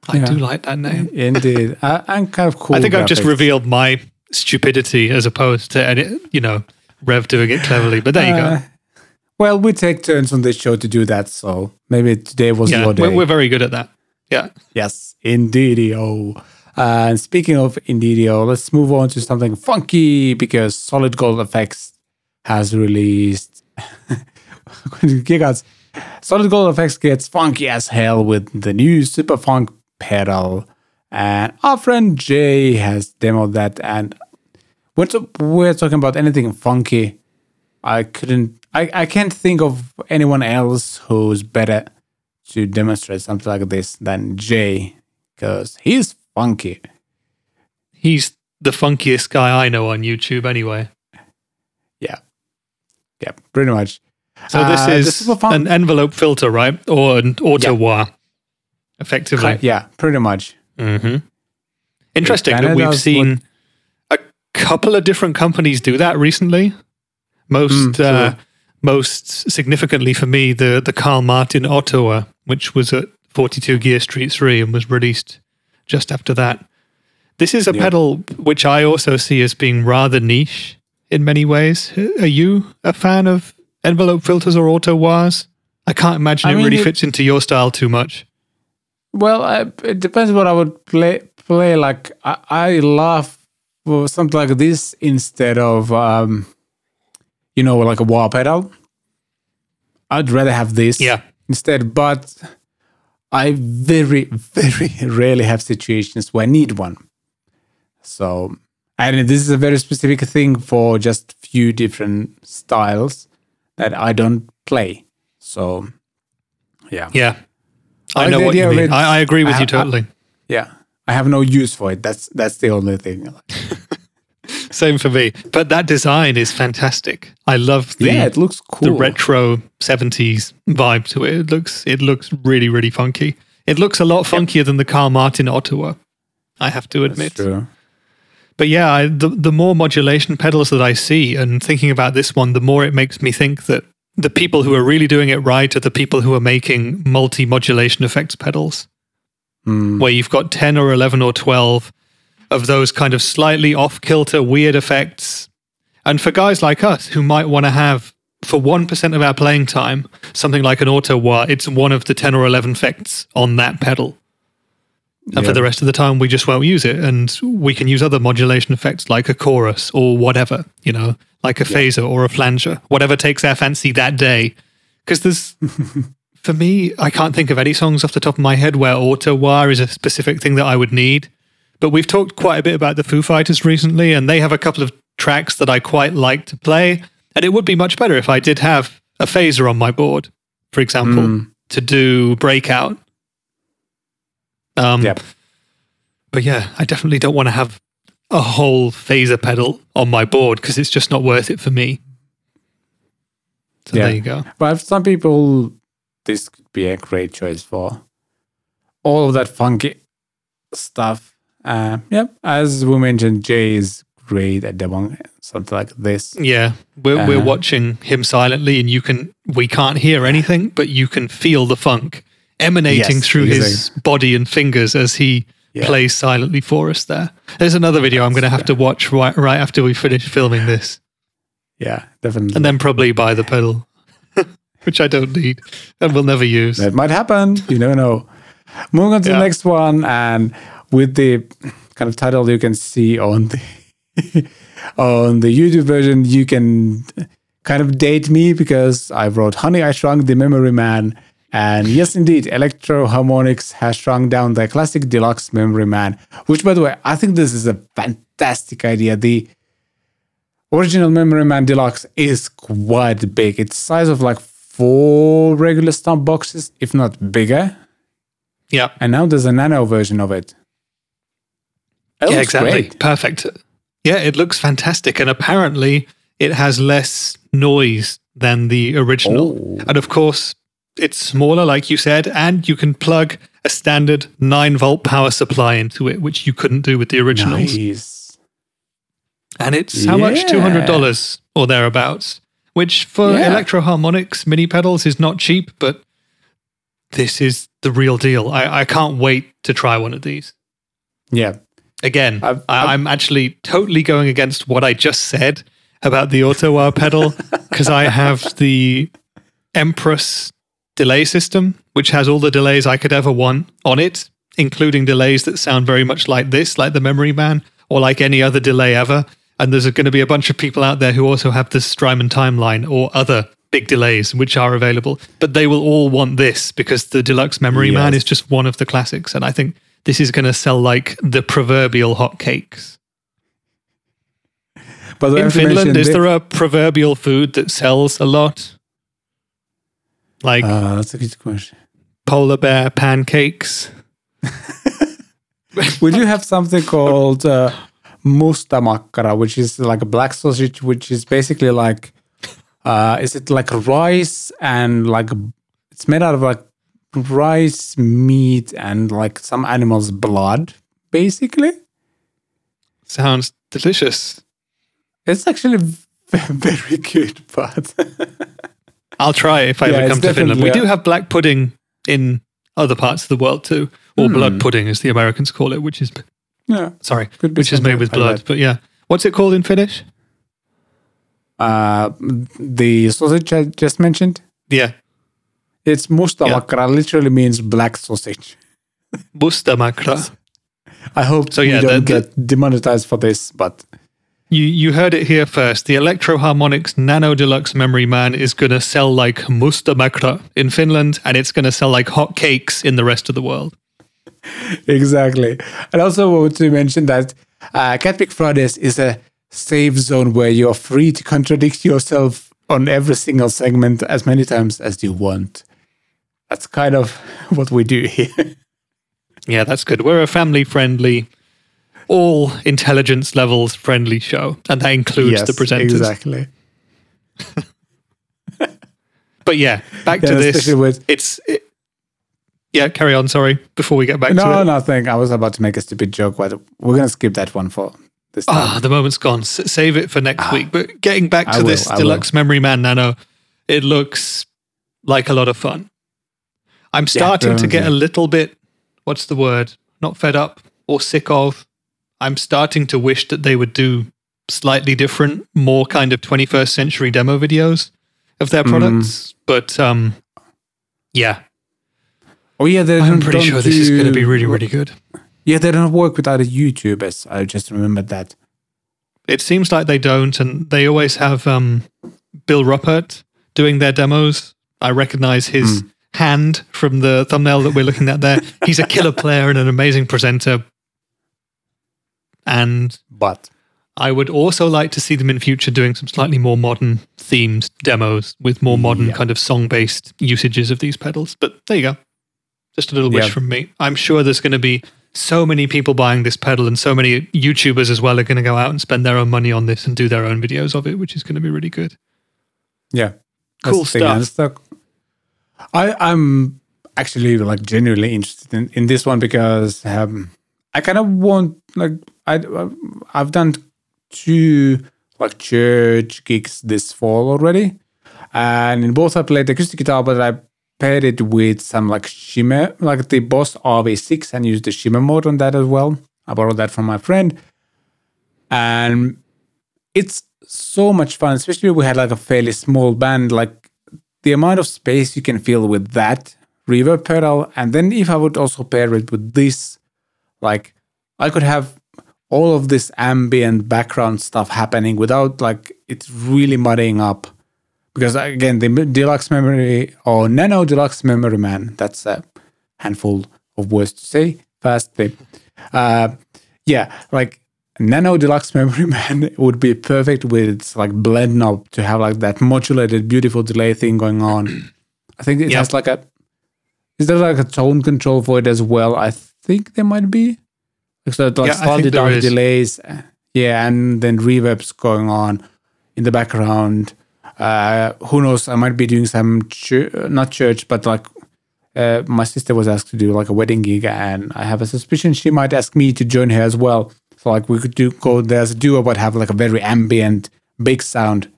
I do like that name. indeed. I, I'm kind of cool. I think I've just revealed my stupidity as opposed to any, you know, Revv doing it cleverly. But there you Uh, go. Well, we take turns on this show to do that, so maybe today was Yeah, your day. we're, we're very good at that. Yeah. Yes, Indeedio. Uh, and speaking of Indeedio, let's move on to something funky because SolidGoldFX has released Gigads. SolidGoldFX gets funky as hell with the new Supa Funk pedal. And our friend Jay has demoed that. And when we're talking about anything funky, I couldn't, I, I can't think of anyone else who's better to demonstrate something like this than Jay because he's funky. He's the funkiest guy I know on YouTube anyway. Yeah. Yeah, pretty much. So this Uh, is Supa Funk- an envelope filter, right? Or an auto wah, effectively. Yeah, pretty much. hmm Interesting that we've seen a couple of different companies do that recently. Most, Mm, uh, most significantly for me, the the Carl Martin Ottawa, which was at 42 Gear Street 3 and was released just after that. This is a Yeah. pedal which I also see as being rather niche in many ways. Are you a fan of envelope filters or auto wahs? I can't imagine I it mean, really it- fits into your style too much. Well, I, it depends what I would play. Play like I, I love something like this instead of um, you know, like a wah pedal. I'd rather have this Yeah. instead, but I very, very rarely have situations where I need one. So, and this is a very specific thing for just few different styles that I don't play. So, yeah. Yeah. I know what you mean. it. I, I agree with I- you totally. Yeah, I have no use for it. That's that's the only thing. Same for me. But that design is fantastic. I love the yeah, it looks cool. the retro 70s vibe to it. It looks it looks really really funky. It looks a lot funkier than the Carl Martin Ottawa. I have to admit. That's true. But yeah, I, the the more modulation pedals that I see, and thinking about this one, the more it makes me think that the people who are really doing it right are the people who are making multi modulation effects pedals, Mm. where you've got ten or eleven or twelve of those kind of slightly off kilter weird effects. And for guys like us who might want to have for one percent of our playing time something like an auto wah, it's one of the ten or eleven effects on that pedal. And for the rest of the time, we just won't use it. And we can use other modulation effects like a chorus or whatever, you know, like a phaser or a flanger, whatever takes our fancy that day. Because there's, for me, I can't think of any songs off the top of my head where auto wah is a specific thing that I would need. But we've talked quite a bit about the Foo Fighters recently, and they have a couple of tracks that I quite like to play. And it would be much better if I did have a phaser on my board, for example, Mm. to do breakout. Um, Yep. but yeah, I definitely don't want to have a whole phaser pedal on my board because it's just not worth it for me. So Yeah. there you go. But for some people, this could be a great choice for all of that funky stuff. Uh, yep, as we mentioned, Jay is great at demoing something like this. Yeah, we're we're Uh-huh. watching him silently, and you can we can't hear anything, but you can feel the funk emanating Yes, through his body and fingers as he Yeah. plays silently for us. There, there's another video I'm going to have to watch right right after we finish filming this, Yeah, definitely. and then probably buy the pedal, which I don't need and will never use. that might happen. You never know. Moving on to Yeah. the next one, and with the kind of title you can see on the on the YouTube version, you can kind of date me because I wrote "Honey, I Shrunk the Memory Man," and yes, indeed, Electro-Harmonix has shrunk down their classic deluxe Memory Man. Which, by the way, I think this is a fantastic idea. The original Memory Man Deluxe is quite big. It's size of like four regular stump boxes, if not bigger. Yeah, And now there's a nano version of it. It yeah, exactly. great. Perfect. Yeah, it looks fantastic, and apparently it has less noise than the original. Oh. And of course, it's smaller, like you said, and you can plug a standard nine volt power supply into it, which you couldn't do with the originals. Nice. And it's how much? Two hundred dollars or thereabouts. Which for Yeah. Electro-Harmonix mini pedals is not cheap, but this is the real deal. I, I can't wait to try one of these. Yeah. Again, I've- I've- I'm actually totally going against what I just said about the auto wah pedal because I have the Empress delay system, which has all the delays I could ever want on it, including delays that sound very much like this, like the Memory Man, or like any other delay ever. And there's going to be a bunch of people out there who also have the Strymon timeline or other big delays which are available, but they will all want this because the Deluxe Memory Man is just one of the classics. And I think this is going to sell like the proverbial hotcakes. But In Finland, is there a proverbial food that sells a lot? Like Uh, that's a good question. polar bear pancakes? We do have something called uh, musta makkara, which is like a black sausage, which is basically like, uh, is it like rice and like it's made out of like rice, meat, and like some animal's blood, basically. Sounds delicious. It's actually very good, but I'll try if I Yeah, ever come to Finland. We do have black pudding in other parts of the world too, or Hmm. blood pudding, as the Americans call it, which is yeah, sorry, which is made with blood. But yeah, what's it called in Finnish? uh, the sausage I just mentioned. Yeah, It's musta Yeah. literally means black sausage. mustamakra. I hope So, yeah, we don't the- the- get demonetized for this, but You you heard it here first. The Electro-Harmonix Nano Deluxe Memory Man is going to sell like mustamakra in Finland, and it's going to sell like hotcakes in the rest of the world. exactly. And also want to mention that uh, Catpick Fridays is a safe zone where you're free to contradict yourself on every single segment as many times as you want. That's kind of what we do here. Yeah, that's good. We're a family friendly all intelligence levels friendly show, and that includes yes, the presenters. exactly. But yeah, back Yeah, to this. with- It's it, yeah. Carry on. Sorry. Before we get back to No, it. nothing. I was about to make a stupid joke, but we're gonna skip that one for this time. Ah, the moment's gone. S- save it for next week. But getting back to will, this I deluxe memory man nano, it looks like a lot of fun. I'm starting to get a little bit. What's the word? Not fed up or sick of. I'm starting to wish that they would do slightly different, more kind of 21st century demo videos of their Mm. products. But um, yeah, oh yeah, they I'm pretty sure this is going to be really, really good. Yeah, they don't work with other YouTubers. I just remembered that. It seems like they don't, and they always have um, Bill Ruppert doing their demos. I recognize his hand from the thumbnail that we're looking at there. He's a killer player and an amazing presenter. And But I would also like to see them in future doing some slightly more modern themed demos with more modern Yeah. kind of song based usages of these pedals. But there you go. Just a little wish Yeah. from me. I'm sure there's going to be so many people buying this pedal and so many YouTubers as well are going to go out and spend their own money on this and do their own videos of it, which is going to be really good. yeah, Cool. Stuff. I I'm actually like genuinely interested in, in this one because um, I kind of want like I I've done two like church gigs this fall already, and in both I played acoustic guitar, but I paired it with some like shimmer, like the Boss RV6, and used the shimmer mode on that as well. I borrowed that from my friend, and it's so much fun. Especially we had like a fairly small band, like the amount of space you can fill with that reverb pedal, and then if I would also pair it with this, like I could have all of this ambient background stuff happening without like it's really muddying up. Because again, the deluxe memory or nano deluxe memory man, that's a handful of words to say fastly. Uh, yeah, like nano deluxe memory man would be perfect with its like blend knob to have like that modulated beautiful delay thing going on. I think it Yeah. has like a is there like a tone control for it as well? I think there might be. So it like Yeah, I think slightly dark delays. Yeah, and then reverbs going on in the background. Uh, who knows? I might be doing some chur- not church, but like uh, my sister was asked to do like a wedding gig, and I have a suspicion she might ask me to join her as well. So like we could do go there as a duo, but have like a very ambient, big sound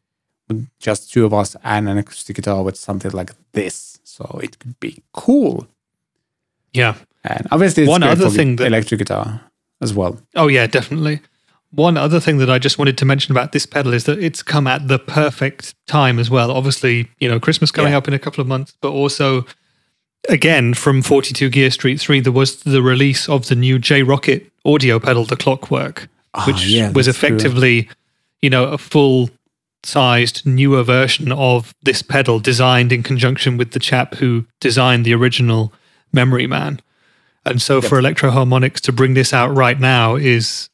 with just two of us and an acoustic guitar with something like this. So it could be cool. Yeah. And obviously, it's One other thing that- electric guitar as well. Oh, yeah, definitely. One other thing that I just wanted to mention about this pedal is that it's come at the perfect time as well. Obviously, you know, Christmas coming Yeah. up in a couple of months, but also, again, from 42 Gear Street 3, there was the release of the new J Rockett audio pedal, the Clockwork, Ah, which yeah, was that's true. effectively, you know, a full sized newer version of this pedal designed in conjunction with the chap who designed the original Memory Man. And so for Electro-Harmonix to bring this out right now is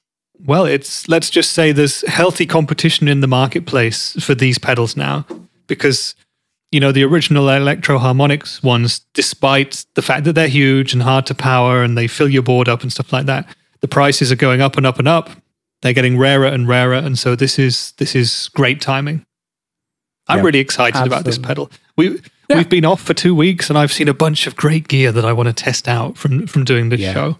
well, it's let's just say there's healthy competition in the marketplace for these pedals now because you know the original Electro-Harmonix ones despite the fact that they're huge and hard to power and they fill your board up and stuff like that, the prices are going up and up and up. They're getting rarer and rarer and so this is this is great timing. I'm Yeah, really excited about this pedal. We we've been off for 2 weeks and I've seen a bunch of great gear that I want to test out from from doing this Yeah. show.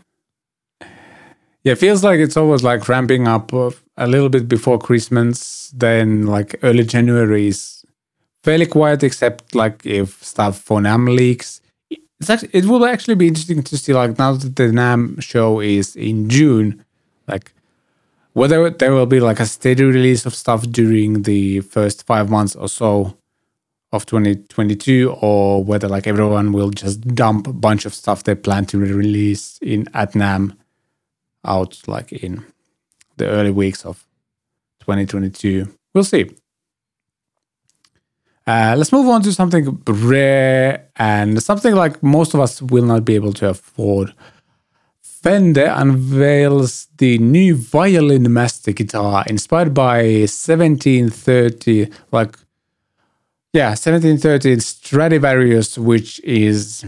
Yeah, it feels like it's always like ramping up a little bit before Christmas. Then like early January is fairly quiet, except like if stuff for NAMM leaks. It's actually, it will actually be interesting to see like now that the NAMM show is in June, like whether there will be like a steady release of stuff during the first five months or so of 2022 or whether like everyone will just dump a bunch of stuff they plan to release in at NAMM out like in the early weeks of 2022. We'll see. Uh, let's move on to something rare and something like most of us will not be able to afford. Fender unveils the new Violinmaster guitar inspired by 1730, like yeah, 1730 Stradivarius, which is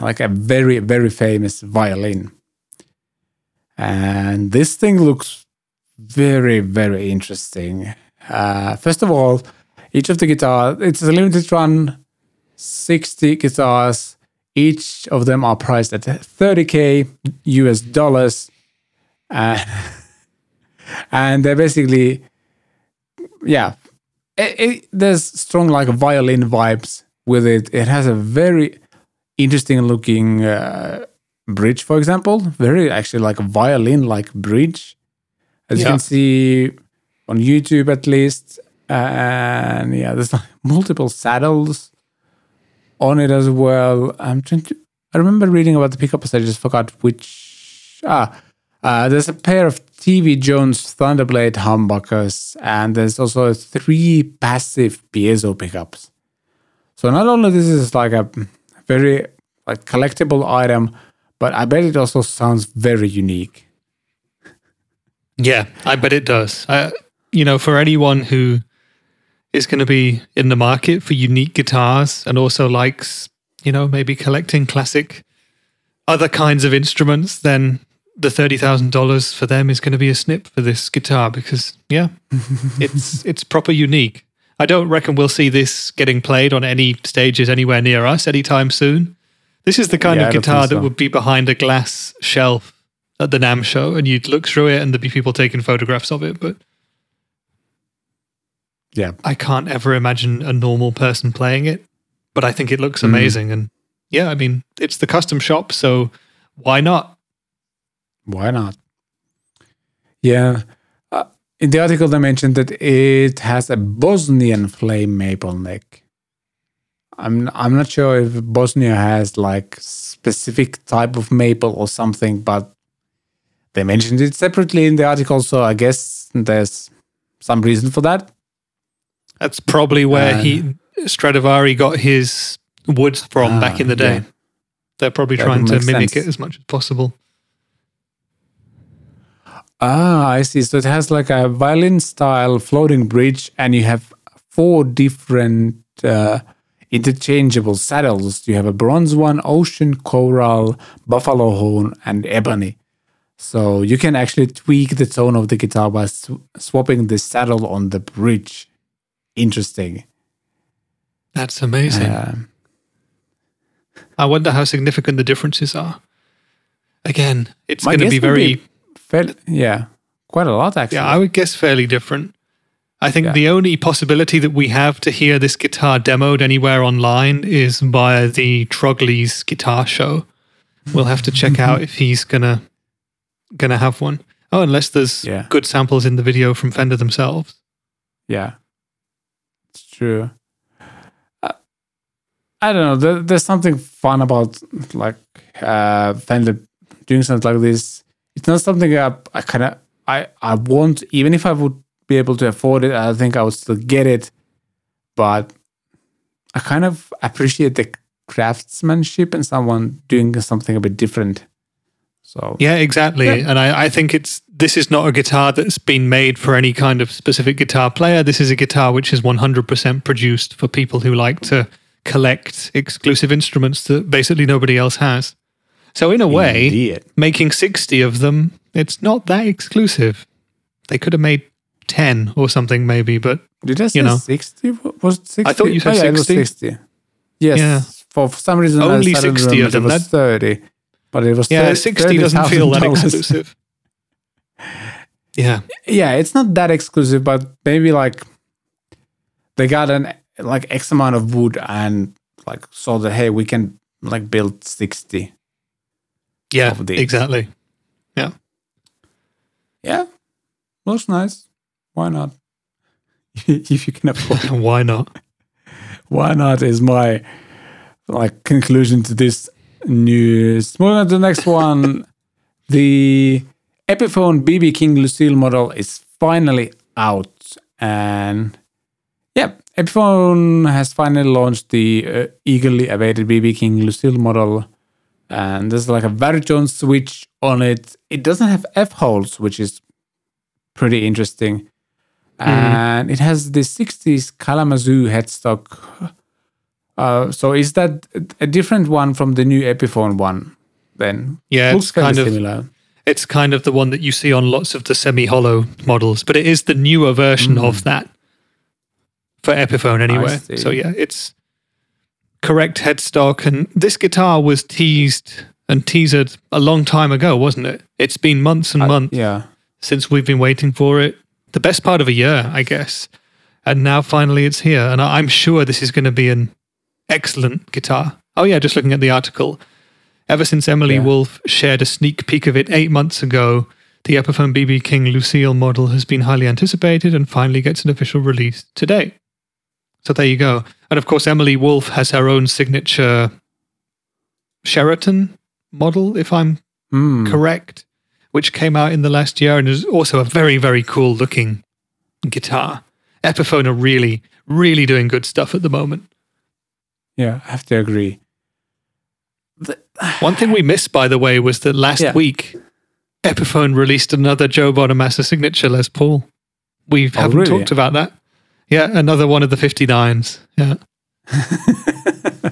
like a very, very famous violin. And this thing looks very, very interesting. Uh, first of all, each of the guitars, it's a limited run, 60 guitars. Each of them are priced at 30k US dollars. Uh, and they're basically, yeah, it, it, there's strong like violin vibes with it. It has a very interesting looking uh, bridge, for example, very actually like a violin like bridge, as yeah. you can see on YouTube at least. And yeah, there's like multiple saddles on it as well. I'm trying to. I remember reading about the pickups. I just forgot which. Ah, uh, there's a pair of TV Jones Thunderblade humbuckers, and there's also three passive piezo pickups. So not only this is like a very like collectible item, but I bet it also sounds very unique. Yeah, I bet it does. I, you know, for anyone who is going to be in the market for unique guitars and also likes, you know, maybe collecting classic other kinds of instruments, then the thirty thousand dollars for them is going to be a snip for this guitar because yeah, it's it's proper unique. I don't reckon we'll see this getting played on any stages anywhere near us anytime soon. This is the kind yeah, of guitar so. that would be behind a glass shelf at the NAMM show, and you'd look through it, and there'd be people taking photographs of it. But yeah, I can't ever imagine a normal person playing it. But I think it looks mm. amazing, and yeah, I mean, it's the custom shop, so why not? Why not? Yeah. Uh, in the article, they mentioned that it has a Bosnian flame maple neck. I'm I'm not sure if Bosnia has like specific type of maple or something, but they mentioned it separately in the article, so I guess there's some reason for that. That's probably where uh, he Stradivari got his wood from back in the day. Yeah. They're probably that trying to mimic sense. it as much as possible. Ah, I see. So it has like a violin style floating bridge, and you have four different uh, interchangeable saddles. You have a bronze one, ocean, coral, buffalo horn, and ebony. So you can actually tweak the tone of the guitar by sw- swapping the saddle on the bridge. Interesting. That's amazing. Uh, I wonder how significant the differences are. Again, it's going to be very. Be fairly, yeah, quite a lot actually. Yeah, I would guess fairly different. I think yeah. the only possibility that we have to hear this guitar demoed anywhere online is via the Trogly's guitar show. We'll have to check out if he's gonna gonna have one. Oh, unless there's yeah. good samples in the video from Fender themselves. Yeah, it's true. Uh, I don't know. There, there's something fun about like uh, Fender doing something like this. It's not something I, I kind of I I want even if I would be able to afford it, I think I would still get it. But I kind of appreciate the craftsmanship and someone doing something a bit different. So yeah, exactly. Yeah. And I, I think it's this is not a guitar that's been made for any kind of specific guitar player. This is a guitar which is 100% produced for people who like to collect exclusive instruments that basically nobody else has. So in a way, Indeed. making 60 of them, it's not that exclusive. They could have made 10 or something maybe but did I say you know 60 was 60 I thought you said oh, yeah, 60. 60 yes yeah. for, some reason only 60 of them. it was 30 but it was yeah 30, 60 30, doesn't feel that exclusive. Yeah. Yeah it's not that exclusive but maybe like they got an like x amount of wood and like saw that hey we can like build 60 yeah exactly yeah yeah looks nice why not? if you can afford it. Why not? Why not is my like conclusion to this news. Moving on to the next one. the Epiphone BB King Lucille model is finally out. And yeah, Epiphone has finally launched the uh, eagerly awaited BB King Lucille model. And there's like a Varitone switch on it. It doesn't have F holes, which is pretty interesting. Mm-hmm. and it has the 60s Kalamazoo headstock. Uh, so is that a different one from the new Epiphone one? Then yeah, Looks it's kind of similar. It's kind of the one that you see on lots of the semi hollow models, but it is the newer version of that for Epiphone anyway. So yeah, it's correct headstock. And this guitar was teased and teasered a long time ago, wasn't it? It's been months and months Yeah. since we've been waiting for it. The best part of a year, I guess. And now finally it's here. And I'm sure this is going to be an excellent guitar. Oh, yeah, just looking at the article. Ever since Emily Yeah. Wolf shared a sneak peek of it eight months ago, the Epiphone BB King Lucille model has been highly anticipated and finally gets an official release today. So there you go. And of course, Emily Wolf has her own signature Sheraton model, if I'm Mm. correct, which came out in the last year and is also a very, very cool looking guitar. Epiphone are really, really doing good stuff at the moment. Yeah, I have to agree. One thing we missed, by the way, was that last Yeah. week Epiphone released another Joe Bonamassa signature Les Paul. We Oh, haven't really? talked about that. Yeah, another one of the 59s. Yeah.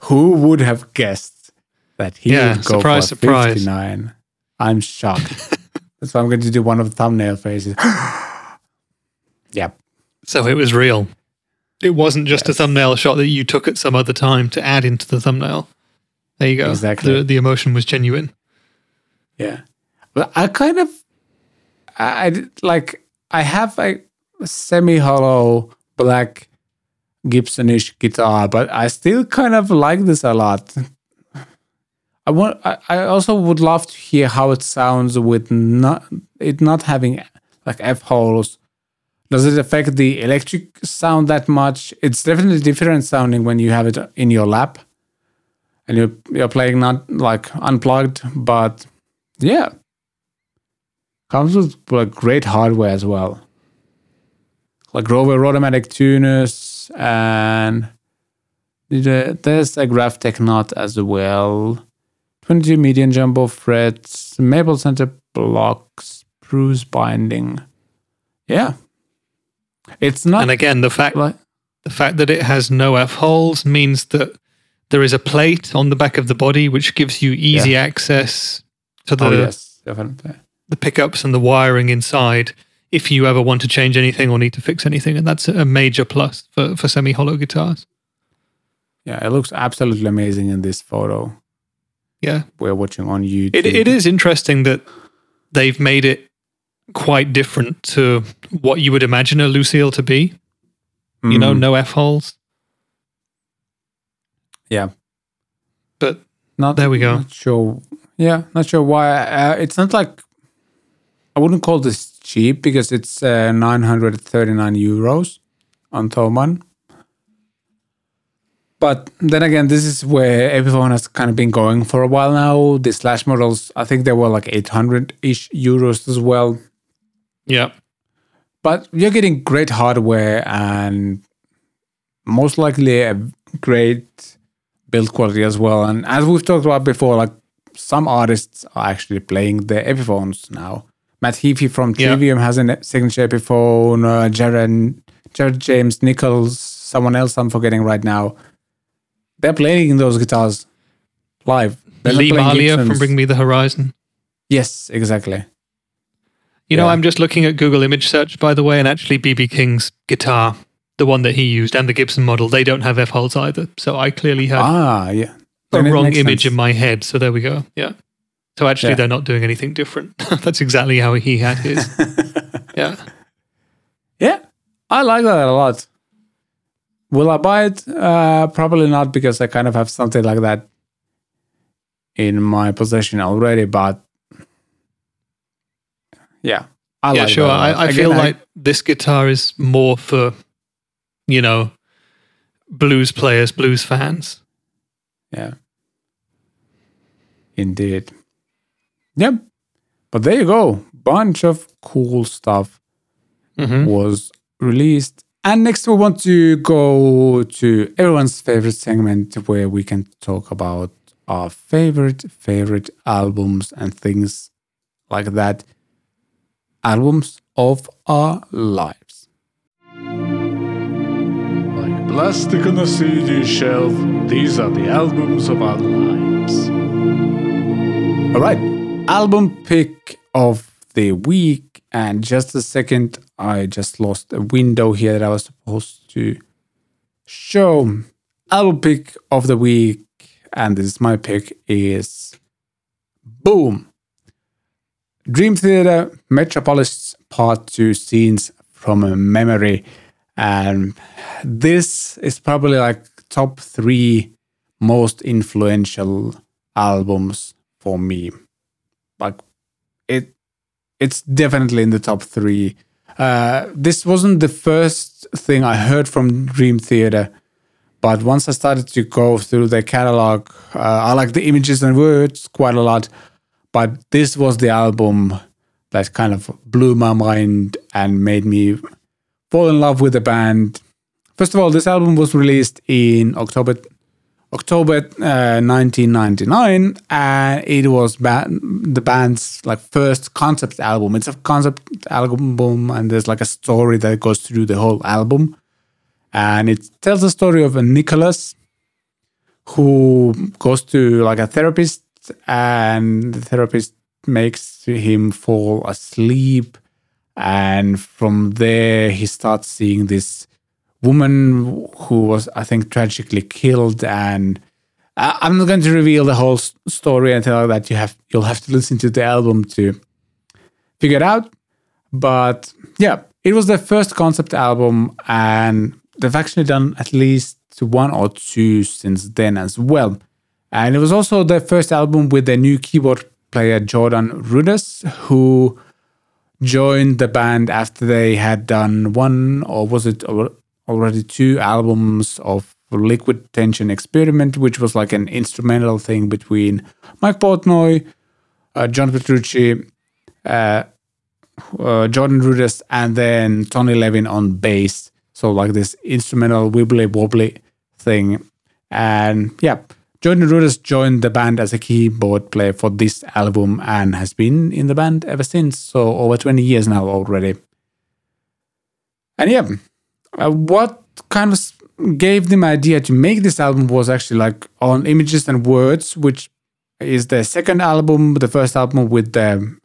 Who would have guessed that he Yeah, would go surprise, for surprise. 59? I'm shocked. That's why I'm going to do one of the thumbnail faces. yep. So it was real. It wasn't just a thumbnail shot that you took at some other time to add into the thumbnail. There you go. Exactly. The, the emotion was genuine. Yeah. But I kind of, I, I like, I have a semi hollow black Gibsonish guitar, but I still kind of like this a lot. I want. I, I also would love to hear how it sounds with not it not having like f holes. Does it affect the electric sound that much? It's definitely different sounding when you have it in your lap, and you're you're playing not like unplugged. But yeah, comes with like great hardware as well, like Grover Rotomatic tuners and there's a Graph Tech nut as well. 22 median jumbo frets, maple center blocks, spruce binding. Yeah. It's not and again, the fact like the fact that it has no F holes means that there is a plate on the back of the body which gives you easy access to the oh yes, definitely. the pickups and the wiring inside if you ever want to change anything or need to fix anything. And that's a major plus for, for semi hollow guitars. Yeah, it looks absolutely amazing in this photo Yeah. we're watching on YouTube. It, it is interesting that they've made it quite different to what you would imagine a Lucille to be. You know, Mm, no F holes. Yeah. But Not There we go. Not sure. Yeah, not sure why. Uh, it's not like I wouldn't call this cheap because it's uh, 939 euros on Thomann. But then again, this is where Epiphone has kind of been going for a while now. The slash models, I think they were like 800 ish euros as well. yeah. But you're getting great hardware and most likely a great build quality as well. And as we've talked about before, like some artists are actually playing the Epiphones now. Matt Heafy from Yeah. Trivium has a signature Epiphone. Uh, Jared, Jared James Nichols, someone else I'm forgetting right now. They're playing those guitars live. They're Lee Malia from Bring Me the Horizon. Yes, exactly. You know, I'm just looking at Google image search, by the way, and actually BB King's guitar, the one that he used, and the Gibson model, they don't have F holes either. So I clearly had Ah, yeah. Then it wrong image sense. in my head. So there we go. Yeah. So actually, Yeah. they're not doing anything different. That's exactly how he had his. yeah. Yeah, I like that a lot. Will I buy it? Uh, probably not because I kind of have something like that in my possession already. But yeah, I yeah, like sure. I, I Again, feel like this guitar is more for, you know, blues players, blues fans. yeah, indeed. Yep. But there you go. Bunch of cool stuff hmm was released. And next, we want to go to everyone's favorite segment where we can talk about our favorite, favorite albums and things like that. Albums of our lives. Like plastic on a CD shelf, these are the albums of our lives. All right. Album pick of the week. And just a second, I just lost a window here that I was supposed to show. Album pick of the week, and this is my pick, is Boom. Dream Theater Metropolis Part 2 Scenes from a Memory. And this is probably like top three most influential albums for me. Like it it's definitely in the top three. Uh, this wasn't the first thing I heard from Dream Theater, but once I started to go through their catalog, uh, I like the images and words quite a lot. But this was the album that kind of blew my mind and made me fall in love with the band. First of all, this album was released in October October uh, 1999, and it was ba- the band's like first concept album. It's a concept album, and there's like a story that goes through the whole album, and it tells the story of a Nicholas who goes to like a therapist, and the therapist makes him fall asleep, and from there he starts seeing this woman who was, I think, tragically killed. And I'm not going to reveal the whole story until that you have you'll have to listen to the album to figure it out. But yeah, it was their first concept album, and they've actually done at least one or two since then as well. And it was also their first album with their new keyboard player Jordan Rudess, who joined the band after they had done one or was it already two albums of Liquid Tension Experiment, which was like an instrumental thing between Mike Portnoy, uh, John Petrucci, uh, uh, Jordan Rudess, and then Tony Levin on bass. So like this instrumental wibbly wobbly thing. And yeah, Jordan Rudess joined the band as a keyboard player for this album and has been in the band ever since. So over 20 years now already. And yeah, uh, what kind of gave them idea to make this album was actually like on images and words which is their second album the first album with the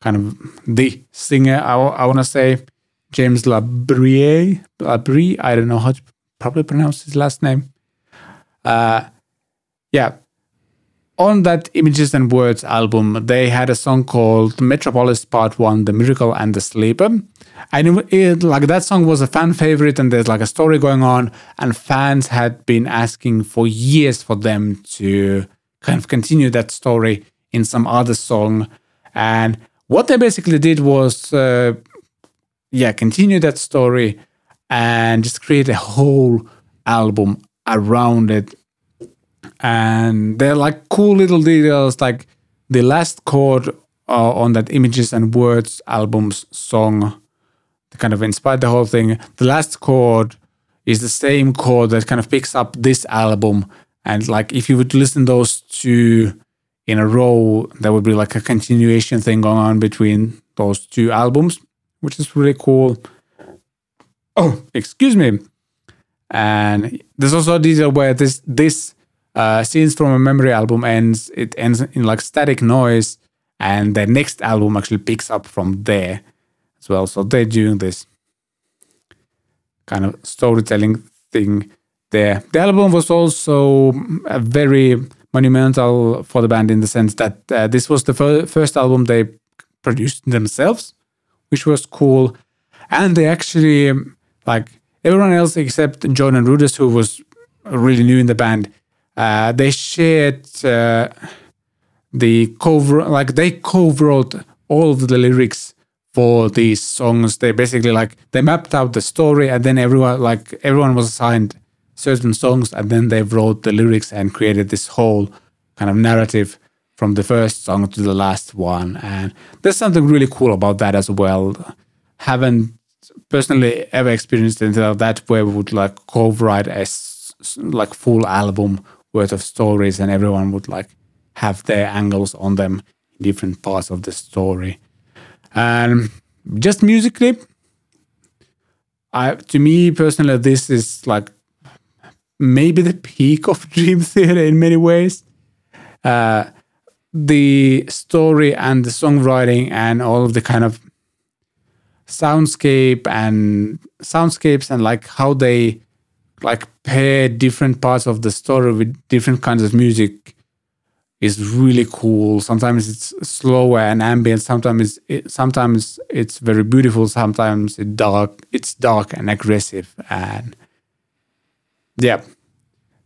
kind of the singer i, I want to say james labrie labrie i don't know how to probably pronounce his last name. Uh yeah on that Images and Words album, they had a song called Metropolis Part 1 The Miracle and the Sleeper. And it, it, like that song was a fan favorite, and there's like a story going on, and fans had been asking for years for them to kind of continue that story in some other song. And what they basically did was, uh, yeah, continue that story and just create a whole album around it and they're like cool little details like the last chord uh, on that images and words album's song that kind of inspired the whole thing. The last chord is the same chord that kind of picks up this album. And like if you would listen those two in a row there would be like a continuation thing going on between those two albums which is really cool. Oh excuse me. And there's also a detail where this this uh, scenes from a memory album ends it ends in like static noise and the next album actually picks up from there as well. So they're doing this kind of storytelling thing there. The album was also very monumental for the band in the sense that uh, this was the fir- first album they produced themselves which was cool. And they actually like everyone else except Jordan Rudess who was really new in the band uh, they shared uh, the cover, like they co-wrote all of the lyrics for these songs. They basically like they mapped out the story, and then everyone like everyone was assigned certain songs, and then they wrote the lyrics and created this whole kind of narrative from the first song to the last one. And there's something really cool about that as well. Haven't personally ever experienced anything like that where we would like co-write a like full album worth of stories and everyone would like have their angles on them in different parts of the story. And just musically I, to me personally this is like maybe the peak of dream theater in many ways. Uh, the story and the songwriting and all of the kind of soundscape and soundscapes and like how they like pair different parts of the story with different kinds of music is really cool. Sometimes it's slower and ambient. Sometimes it, sometimes it's very beautiful. Sometimes it dark. It's dark and aggressive. And yeah,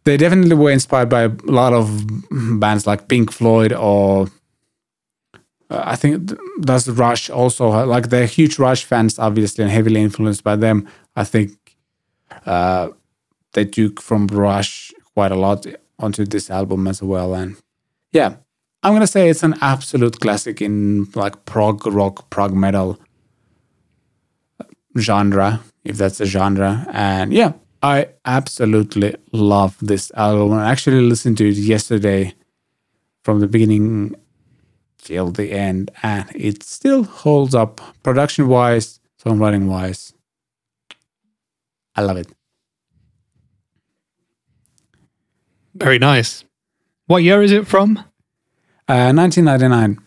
they definitely were inspired by a lot of bands like Pink Floyd or uh, I think that's Rush also. Like they're huge Rush fans, obviously, and heavily influenced by them. I think uh, they took from Rush quite a lot onto this album as well. And yeah, I'm gonna say it's an absolute classic in like prog rock, prog metal genre, if that's a genre. And yeah, I absolutely love this album. I actually listened to it yesterday from the beginning till the end, and it still holds up production wise, songwriting wise. I love it. Very nice. What year is it from? Uh, 1999.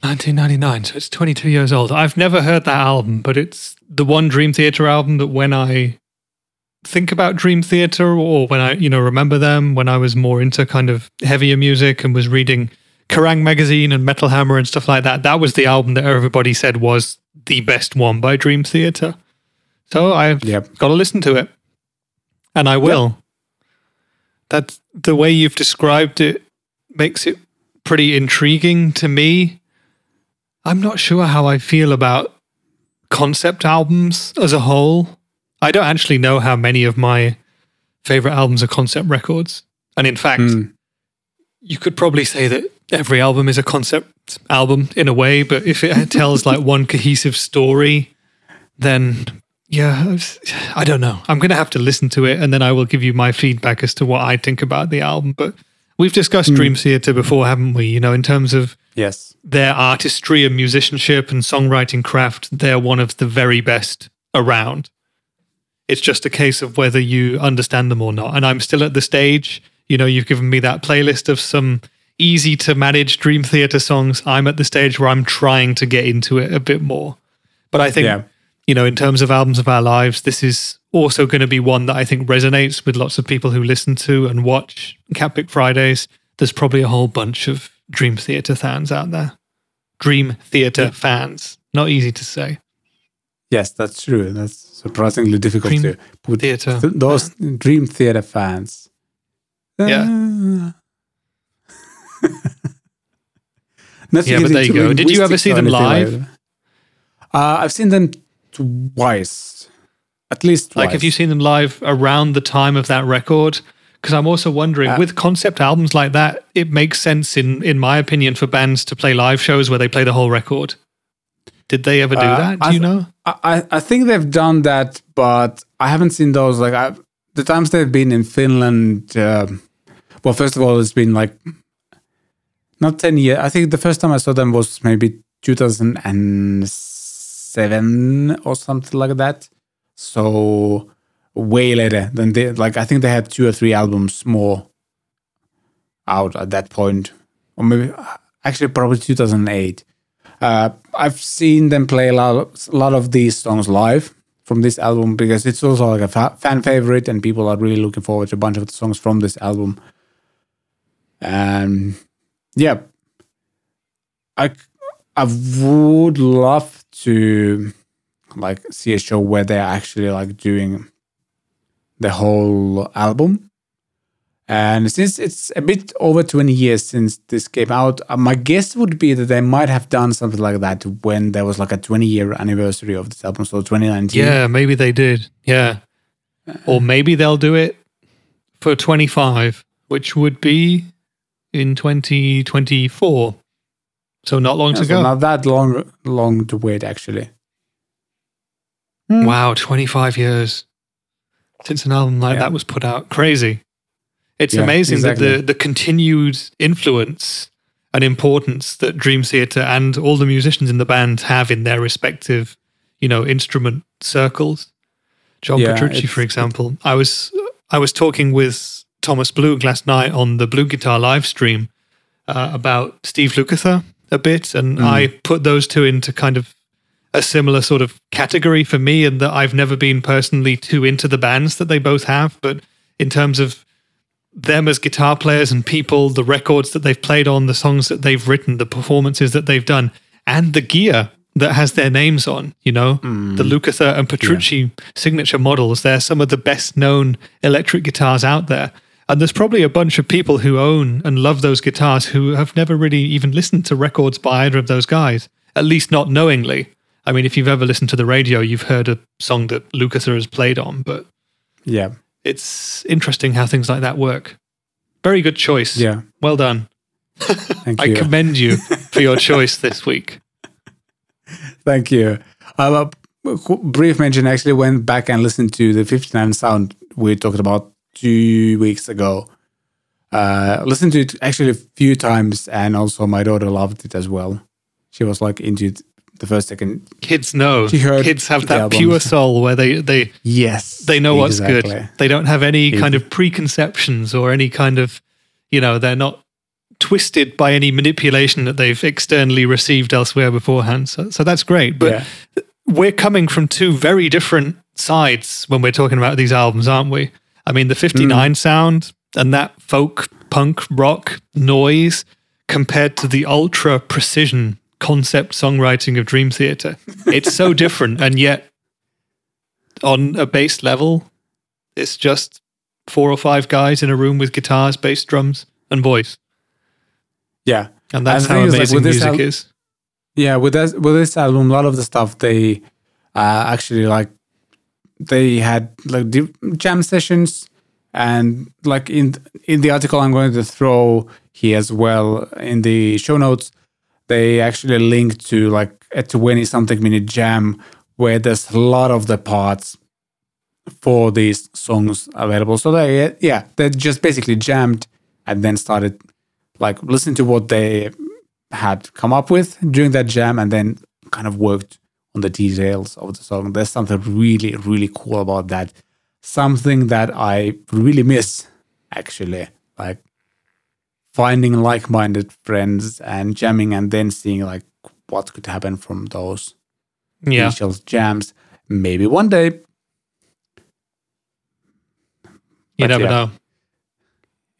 1999, so it's 22 years old. I've never heard that album, but it's the one Dream Theater album that when I think about Dream Theater or when I, you know, remember them when I was more into kind of heavier music and was reading Kerrang magazine and Metal Hammer and stuff like that, that was the album that everybody said was the best one by Dream Theater. So I've Yep. got to listen to it. And I will. That's the way you've described it makes it pretty intriguing to me. I'm not sure how I feel about concept albums as a whole. I don't actually know how many of my favorite albums are concept records. And in fact, Mm. you could probably say that every album is a concept album in a way, but if it tells like one cohesive story, then yeah, I don't know. I'm going to have to listen to it and then I will give you my feedback as to what I think about the album. But we've discussed hmm. Dream Theater before, haven't we? You know, in terms of Yes. their artistry and musicianship and songwriting craft, they're one of the very best around. It's just a case of whether you understand them or not. And I'm still at the stage, you know, you've given me that playlist of some easy to manage Dream Theater songs. I'm at the stage where I'm trying to get into it a bit more. But I think, Yeah. You know, in terms of albums of our lives, this is also going to be one that I think resonates with lots of people who listen to and watch Cat Pick Fridays. There's probably a whole bunch of Dream Theater fans out there. Dream Theater fans. Not easy to say. Yes, that's true. That's surprisingly difficult Dream to put Theater th- those Dream Theater fans. Yeah. Uh, Yeah, but there you go. Did you ever see them like live? uh, I've seen them twice, at least twice. Like, have you seen them live around the time of that record? Because I'm also wondering, Uh, with concept albums like that, it makes sense, in in my opinion, for bands to play live shows where they play the whole record. Did they ever do Uh, that? Do I you know? I, I- think they've done that, but I haven't seen those. Like I, the times they've been in Finland. um well, first of all, it's been like not ten years. I think the first time I saw them was maybe 2007 or something like that. So way later than they. Like I think they had two or three albums more out at that point, or maybe actually probably 2008. Uh, I've seen them play a lot, a lot of these songs live from this album because it's also like a fa- fan favorite, and people are really looking forward to a bunch of the songs from this album. And yeah, I I would love to like see a show where they're actually like doing the whole album. And since it's a bit over 20 years since this came out, uh, my guess would be that they might have done something like that when there was like a 20 year anniversary of this album. So 2019. Yeah, maybe they did. Yeah. Or maybe they'll do it for 25, which would be in 2024. So not long Yeah, to so go. not that long, long to wait actually. Wow, 25 years since an album like Yeah. that was put out. Crazy. It's Yeah, amazing that the, the continued influence and importance that Dream Theater and all the musicians in the band have in their respective, you know, instrument circles. John Yeah, Petrucci, for example. I was I was talking with Thomas Blug last night on the BluGuitar live stream, uh, about Steve Lukather a bit, and mm. I put those two into kind of a similar sort of category for me, and that I've never been personally too into the bands that they both have, but in terms of them as guitar players and people, the records that they've played on, the songs that they've written, the performances that they've done, and the gear that has their names on, you know, mm. the Lukather and Petrucci signature models. They're some of the best known electric guitars out there. And there's probably a bunch of people who own and love those guitars who have never really even listened to records by either of those guys, at least not knowingly. I mean, if you've ever listened to the radio, you've heard a song that Lukather has played on, but Yeah. it's interesting how things like that work. Very good choice. Yeah. Well done. Thank I you. commend you for your choice this week. Thank you. Um, a brief mention actually went back and listened to the 59 sound we talked about two weeks ago. Uh, listened to it actually a few times, and also my daughter loved it as well. She was like into it the first second. Kids know. She heard Kids have that albums. pure soul where they they Yes, they know what's good. They don't have any kind of preconceptions or any kind of, you know, they're not twisted by any manipulation that they've externally received elsewhere beforehand. So, so that's great. But Yeah. we're coming from two very different sides when we're talking about these albums, aren't we? I mean, the 59 Mm. sound and that folk, punk, rock noise compared to the ultra precision concept songwriting of Dream Theater. It's so different. And yet, on a bass level, it's just four or five guys in a room with guitars, bass, drums, and voice. Yeah, And that's the how like, amazing this music al- is. Yeah, with this with this album, a lot of the stuff they uh, actually like they had like jam sessions, and like in in the article I'm going to throw here as well in the show notes, they actually link to like a 20 something minute jam where there's a lot of the parts for these songs available. So they yeah they just basically jammed and then started like listening to what they had come up with during that jam and then kind of worked on the details of the song. There's something really, really cool about that. Something that I really miss, actually. Like finding like minded friends and jamming and then seeing like what could happen from those Yeah. initial jams. Maybe one day. You But never yeah. know.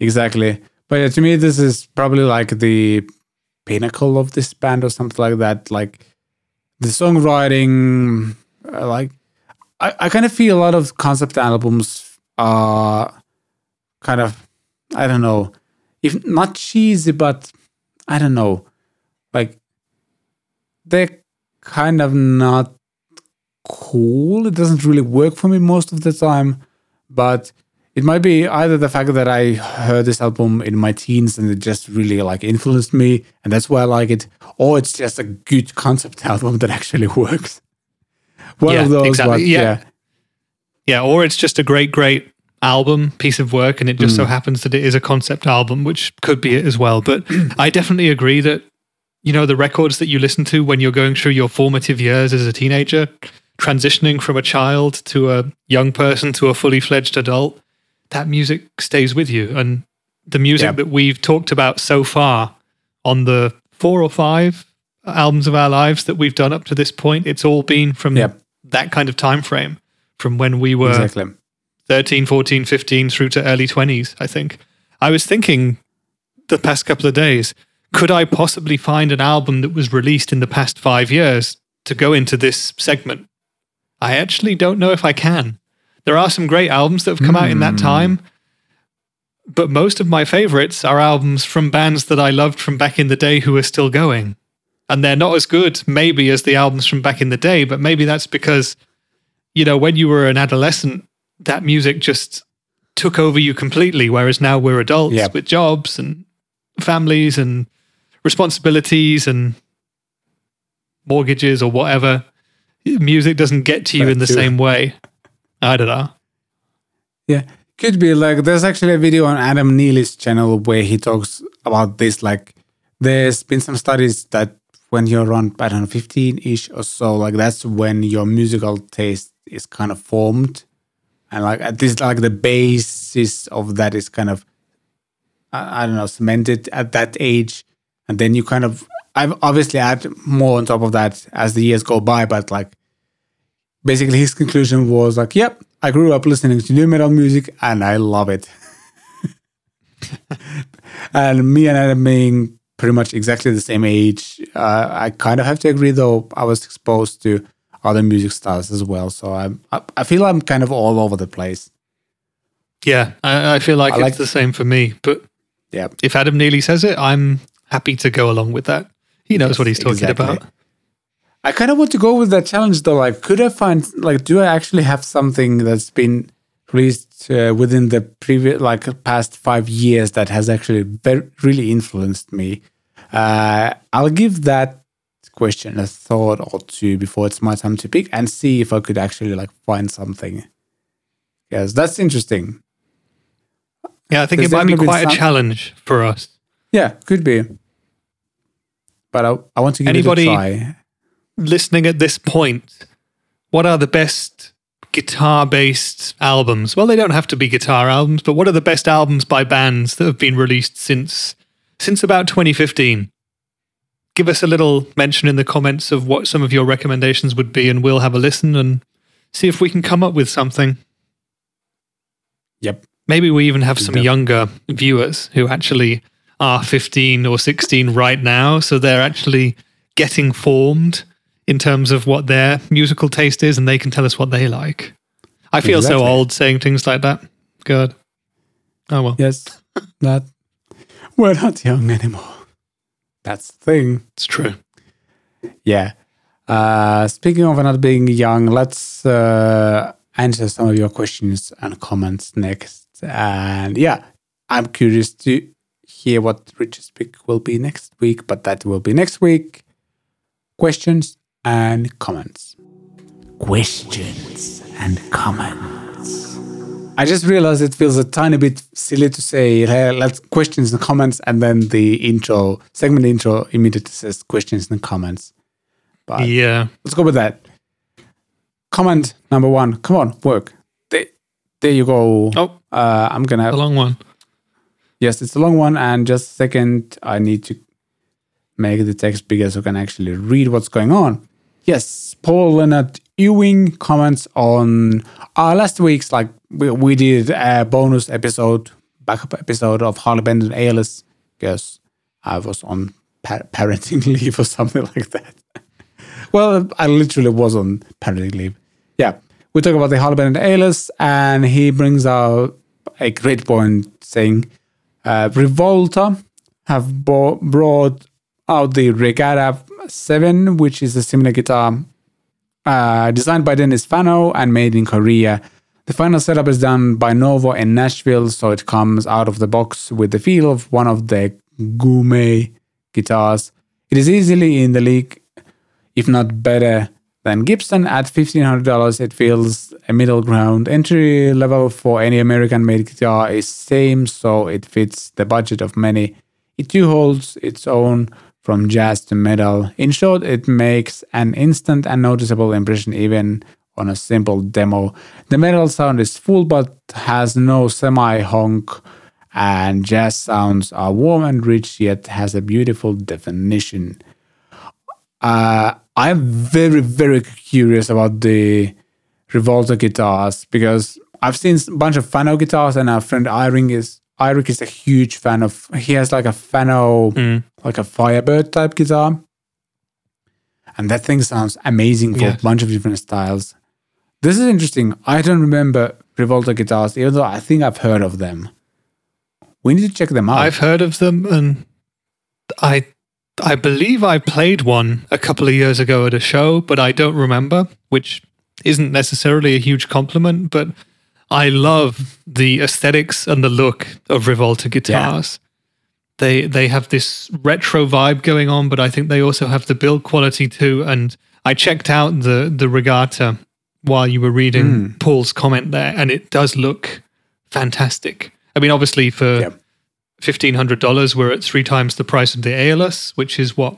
Exactly. But yeah, to me, this is probably like the pinnacle of this band or something like that. Like the songwriting, uh, like I, I kind of feel a lot of concept albums are kind of, I don't know, if not cheesy, but I don't know, like they're kind of not cool. It doesn't really work for me most of the time, but it might be either the fact that I heard this album in my teens and it just really like influenced me, and that's why I like it, or it's just a good concept album that actually works. One Yeah, of those, exactly. but Yeah. yeah, Yeah, or it's just a great, great album, piece of work, and it just Mm. so happens that it is a concept album, which could be it as well. But I definitely agree that, you know, the records that you listen to when you're going through your formative years as a teenager, transitioning from a child to a young person to a fully fledged adult, that music stays with you. And the music Yep. that we've talked about so far on the four or five albums of our lives that we've done up to this point, it's all been from Yep. that kind of time frame from when we were exactly. 13, 14, 15 through to early 20s, I think. I was thinking the past couple of days, could I possibly find an album that was released in the past five years to go into this segment? I actually don't know if I can. There are some great albums that have come out in that hmm. time, but most of my favorites are albums from bands that I loved from back in the day who are still going. And they're not as good, maybe, as the albums from back in the day, but maybe that's because, you know, when you were an adolescent, that music just took over you completely. Whereas now we're adults Yep. with jobs and families and responsibilities and mortgages or whatever. Music doesn't get to you in the same way. I don't know. Yeah, could be like there's actually a video on Adam Neely's channel where he talks about this. Like, there's been some studies that when you're around I don't know 15 ish or so, like that's when your musical taste is kind of formed, and like at this like the basis of that is kind of I, I don't know cemented at that age, and then you kind of I've obviously add more on top of that as the years go by, but like basically his conclusion was like, "Yep, I grew up listening to nu metal music and I love it." and me and Adam being pretty much exactly the same age, uh, I kind of have to agree. Though I was exposed to other music styles as well, so I'm I, I feel I'm kind of all over the place. Yeah, I, I feel like I it's like- the same for me. But Yeah, if Adam Neely says it, I'm happy to go along with that. He knows Yes, what he's talking exactly. about. I kind of want to go with that challenge though. Like, could I find like, do I actually have something that's been released uh, within the previous like past five years that has actually very, really influenced me? Uh, I'll give that question a thought or two before it's my time to pick and see if I could actually like find something. Yes, that's interesting. Yeah, I think There's it might be quite a challenge for us. Yeah, could be. But I, I want to give Anybody- it a try. Listening at this point, what are the best guitar based albums? Well, they don't have to be guitar albums, but what are the best albums by bands that have been released since since about 2015? Give us a little mention in the comments of what some of your recommendations would be, and we'll have a listen and see if we can come up with something. Yep. Maybe we even have some Def- younger viewers who actually are 15 or 16 right now. So they're actually getting formed in terms of what their musical taste is and they can tell us what they like. I feel so old saying things like that. Good. Oh, well. Yes, that we're not young anymore. That's the thing. It's true. Yeah. Uh, speaking of not being young, let's uh, answer some of your questions and comments next. And yeah, I'm curious to hear what Richard's pick will be next week, but that will be next week. Questions and comments. Questions and comments. I just realized it feels a tiny bit silly to say hey, let's questions and comments, and then the intro segment intro immediately says questions and comments. But Yeah. let's go with that. Comment number one. Come on, work. There, there you go. Oh, Uh, I'm gonna. a long one. Yes, it's a long one, and just a second, I need to make the text bigger so I can actually read what's going on. Yes, Paul Leonard Ewing comments on last week's like we, we did a bonus episode, backup episode of Harley Benton ALS because I was on pa- parenting leave or something like that. well, I literally was on parenting leave. Yeah, we talk about the Harley Benton ALS, and he brings out a great point saying uh, Rivolta have bo- brought out the Regatta 7, which is a similar guitar uh, designed by Dennis Fano and made in Korea. The final setup is done by Novo in Nashville, so it comes out of the box with the feel of one of the gourmet guitars. It is easily in the league, if not better than Gibson. At $1,500, it feels a middle ground. Entry level for any American made guitar is same, so it fits the budget of many. It too holds its own from jazz to metal. In short, it makes an instant and noticeable impression even on a simple demo. The metal sound is full but has no semi honk, and jazz sounds are warm and rich yet has a beautiful definition. Uh, I'm very, very curious about the Rivolta guitars because I've seen a bunch of Fano guitars, and our friend Iring is Irik is a huge fan of. He has like a Fano, mm. like a Firebird type guitar, and that thing sounds amazing for Yes. a bunch of different styles. This is interesting. I don't remember Rivolta guitars, even though I think I've heard of them. We need to check them out. I've heard of them and I I believe I played one a couple of years ago at a show, but I don't remember, which isn't necessarily a huge compliment, but I love the aesthetics and the look of Rivolta guitars. They they have this retro vibe going on, but I think they also have the build quality too. And I checked out the the regatta while you were reading Paul's comment there, and it does look fantastic. I mean, obviously for Yeah. fifteen hundred dollars, we're at three times the price of the ALS, which is what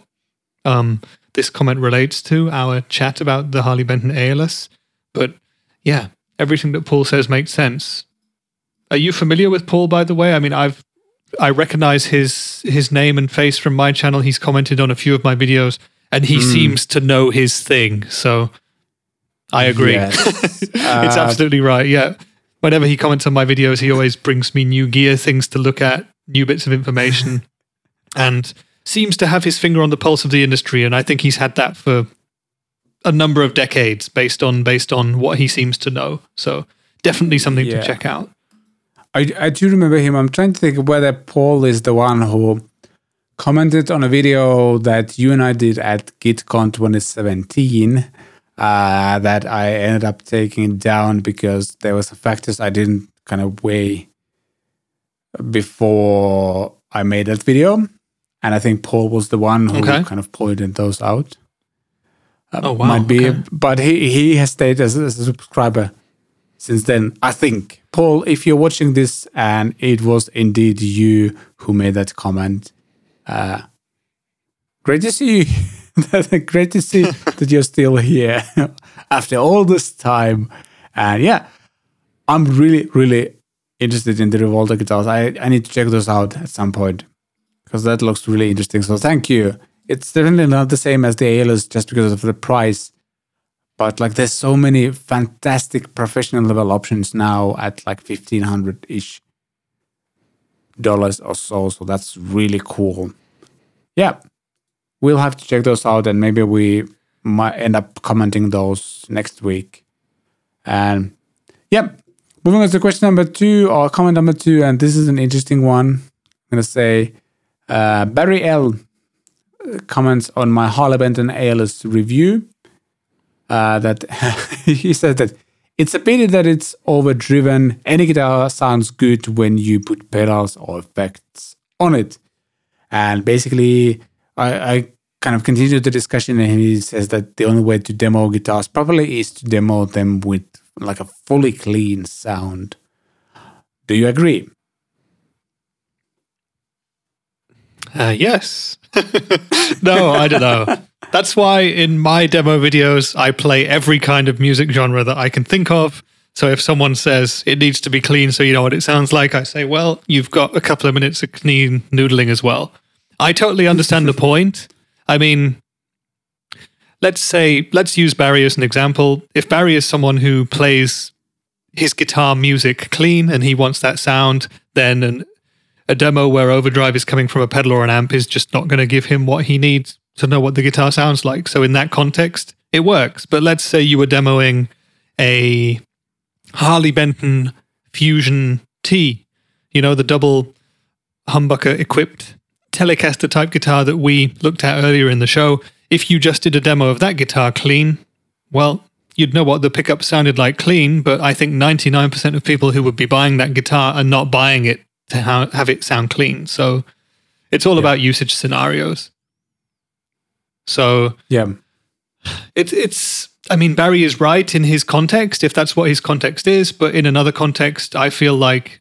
um, this comment relates to our chat about the Harley Benton ALS. But yeah, everything that Paul says makes sense. Are you familiar with Paul, by the way? I mean, I've I recognize his his name and face from my channel. He's commented on a few of my videos, and he seems to know his thing. So I agree. Yes. it's Uh, absolutely right. Yeah. Whenever he comments on my videos, he always brings me new gear, things to look at, new bits of information, and seems to have his finger on the pulse of the industry. And I think he's had that for a number of decades, based on based on what he seems to know. So definitely something Yeah. to check out. I, I do remember him. I'm trying to think whether Paul is the one who commented on a video that you and I did at GitCon 2017 uh, that I ended up taking down because there was factors I didn't kind of weigh before I made that video. And I think Paul was the one who Okay. kind of pointed those out. Oh, wow, Might be, okay. but he, he has stayed as, as a subscriber since then. I think, Paul, if you're watching this and it was indeed you who made that comment, uh, great to see you. great to see that you're still here after all this time. And yeah, I'm really, really interested in the Rivolta guitars. I, I need to check those out at some point because that looks really interesting. So thank you. It's definitely not the same as the Aeolus just because of the price. But like there's so many fantastic professional level options now at like fifteen hundred ish dollars or so. So that's really cool. Yeah. We'll have to check those out and maybe we might end up commenting those next week. And yeah, moving on to question number two or comment number two, and this is an interesting one. I'm gonna say uh, Barry L comments on my Harley Benton ALS review uh, that he says that it's a pity that it's overdriven. Any guitar sounds good when you put pedals or effects on it. And basically, I, I kind of continue the discussion, and he says that the only way to demo guitars properly is to demo them with like a fully clean sound. Do you agree? Uh, yes. no, I don't know. That's why in my demo videos, I play every kind of music genre that I can think of. So if someone says it needs to be clean so you know what it sounds like, I say, well, you've got a couple of minutes of clean noodling as well. I totally understand the point. I mean, let's say, let's use Barry as an example. If Barry is someone who plays his guitar music clean and he wants that sound, then an a demo where overdrive is coming from a pedal or an amp is just not going to give him what he needs to know what the guitar sounds like. So in that context, it works. But let's say you were demoing a Harley Benton Fusion T, you know, the double humbucker equipped Telecaster type guitar that we looked at earlier in the show. If you just did a demo of that guitar clean, well, you'd know what the pickup sounded like clean, but I think 99% of people who would be buying that guitar are not buying it to ha- have it sound clean. So it's all about usage scenarios. So Yeah. it's it's I mean Barry is right in his context if that's what his context is, but in another context I feel like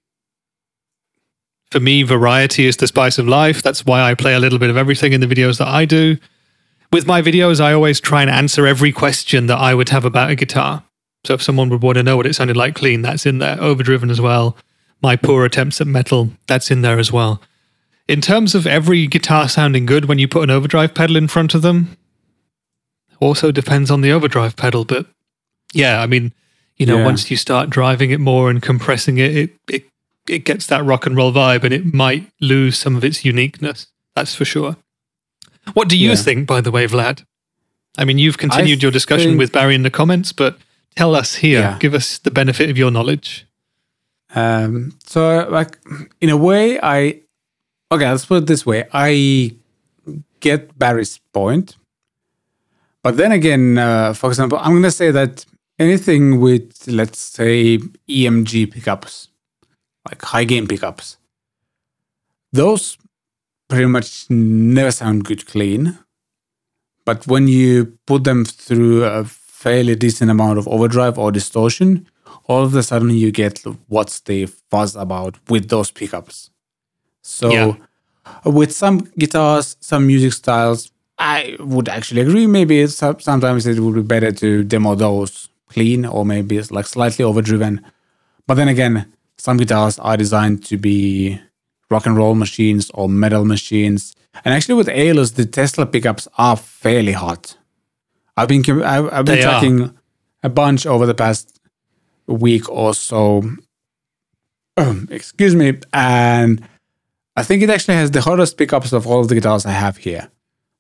for me variety is the spice of life. That's why I play a little bit of everything in the videos that I do. With my videos I always try and answer every question that I would have about a guitar. So if someone would want to know what it sounded like clean, that's in there. Overdriven as well. My poor attempts at metal, that's in there as well. In terms of every guitar sounding good when you put an overdrive pedal in front of them, also depends on the overdrive pedal. But yeah, I mean, you know, Yeah. once you start driving it more and compressing it, it, it, it gets that rock and roll vibe and it might lose some of its uniqueness. That's for sure. What do you Yeah. think, by the way, Vlad? I mean, you've continued your discussion think- with Barry in the comments, but tell us here, Yeah. give us the benefit of your knowledge. Um, so, like, in a way, I okay. Let's put it this way: I get Barry's point, but then again, uh, for example, I'm gonna say that anything with, let's say, EMG pickups, like high gain pickups, those pretty much never sound good clean. But when you put them through a fairly decent amount of overdrive or distortion, all of a sudden you get what's the fuzz about with those pickups. So Yeah. with some guitars, some music styles, I would actually agree. Maybe it's, sometimes it would be better to demo those clean or maybe it's like slightly overdriven. But then again, some guitars are designed to be rock and roll machines or metal machines. And actually, with Aeolus, the Tesla pickups are fairly hot. I've been I've, I've been They are. tracking a bunch over the past week or so. Excuse me, and I think it actually has the hottest pickups of all of the guitars I have here.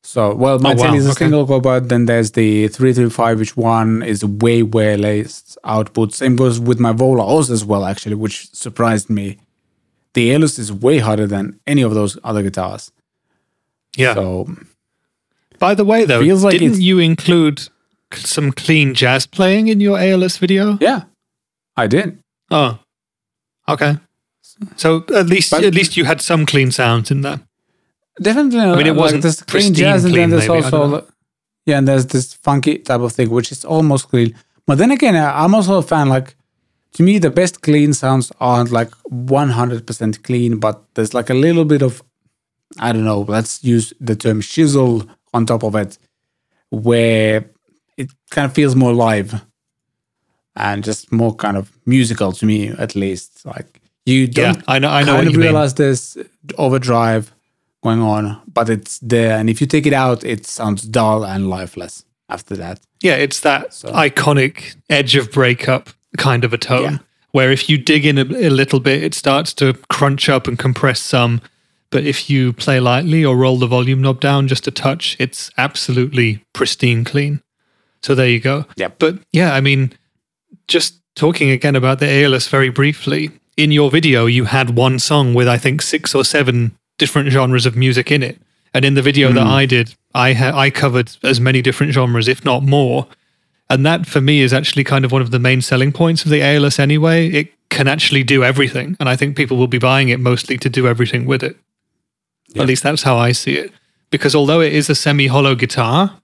So, well, my Oh, wow, is a okay. single but then there's the 335, which one is way, way less output. Same goes with my Vola Oz as well, actually, which surprised me. The Aeolus is way hotter than any of those other guitars. Yeah. So, By the way, though, Feels like didn't you include some clean jazz playing in your ALS video? yeah, I did. Oh, okay. So at least But- at least you had some clean sounds in there. Definitely. I mean, it like, wasn't there's clean jazz, and then there's maybe, I don't know. also yeah, and there's this funky type of thing, which is almost clean. But then again, I- I'm also a fan. Like to me, the best clean sounds aren't like 100% clean, but there's like a little bit of I don't know. Let's use the term shizzle on top of it, where it kind of feels more live and just more kind of musical to me, at least. Like you don't Yeah, I know. I know kind of you mean. realize there's overdrive going on, but it's there. And if you take it out, it sounds dull and lifeless after that. Yeah, it's that iconic edge of breakup kind of a tone. Yeah. Where if you dig in a, a little bit, it starts to crunch up and compress some. But if you play lightly or roll the volume knob down just a touch, it's absolutely pristine clean. So there you go. Yeah. But yeah, I mean, just talking again about the Aeolus very briefly, in your video, you had one song with, I think, six or seven different genres of music in it. And in the video that hmm. I did, I, ha- I covered as many different genres, if not more. And that for me is actually kind of one of the main selling points of the Aeolus anyway. It can actually do everything. And I think people will be buying it mostly to do everything with it. At least that's how I see it. Because although it is a semi hollow guitar,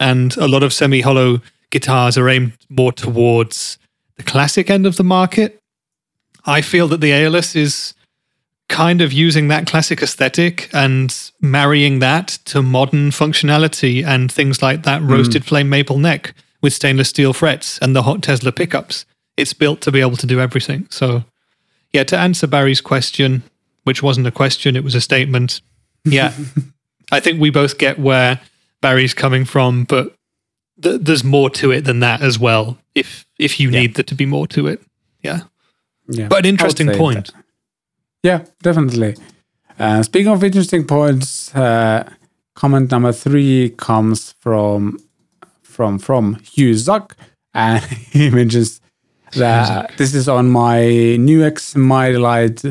and a lot of semi hollow guitars are aimed more towards the classic end of the market, I feel that the Aeolus is kind of using that classic aesthetic and marrying that to modern functionality and things like that hmm. roasted flame maple neck with stainless steel frets and the hot Tesla pickups. It's built to be able to do everything. So, yeah, to answer Barry's question, which wasn't a question, it was a statement. Yeah, I think we both get where Barry's coming from, but th- there's more to it than that as well. If if you need there to be more to it, yeah. Yeah. But an interesting point. that. Yeah, definitely. Uh, speaking of interesting points, uh, comment number three comes from from from Hugh Zuck, and he mentions that this is on my NUX Mighty Lite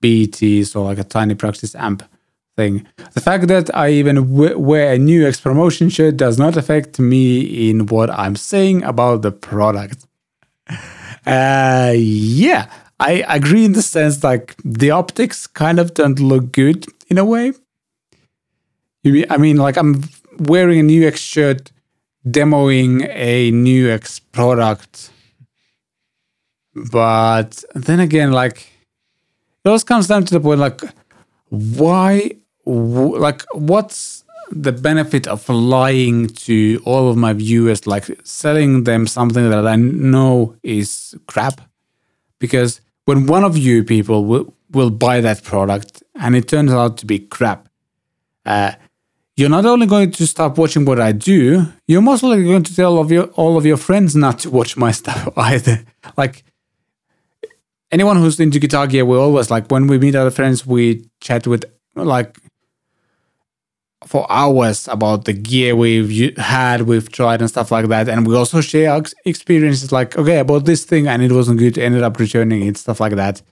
BT, so like a tiny practice amp thing. The fact that I even w- wear a new X promotion shirt does not affect me in what I'm saying about the product. Uh, yeah, I agree in the sense like the optics kind of don't look good in a way. You mean, I mean, like I'm wearing a new X shirt, demoing a new X product, but then again, like it always comes down to the point, like why, w- like what's the benefit of lying to all of my viewers, like selling them something that I know is crap? Because when one of you people will, will buy that product and it turns out to be crap, uh, you're not only going to stop watching what I do, you're most likely going to tell of your all of your friends not to watch my stuff either. Like anyone who's into guitar gear, we always like when we meet other friends, we chat with like for hours about the gear we've had, we've tried, and stuff like that. And we also share our experiences, like okay, I bought this thing and it wasn't good, ended up returning it, stuff like that.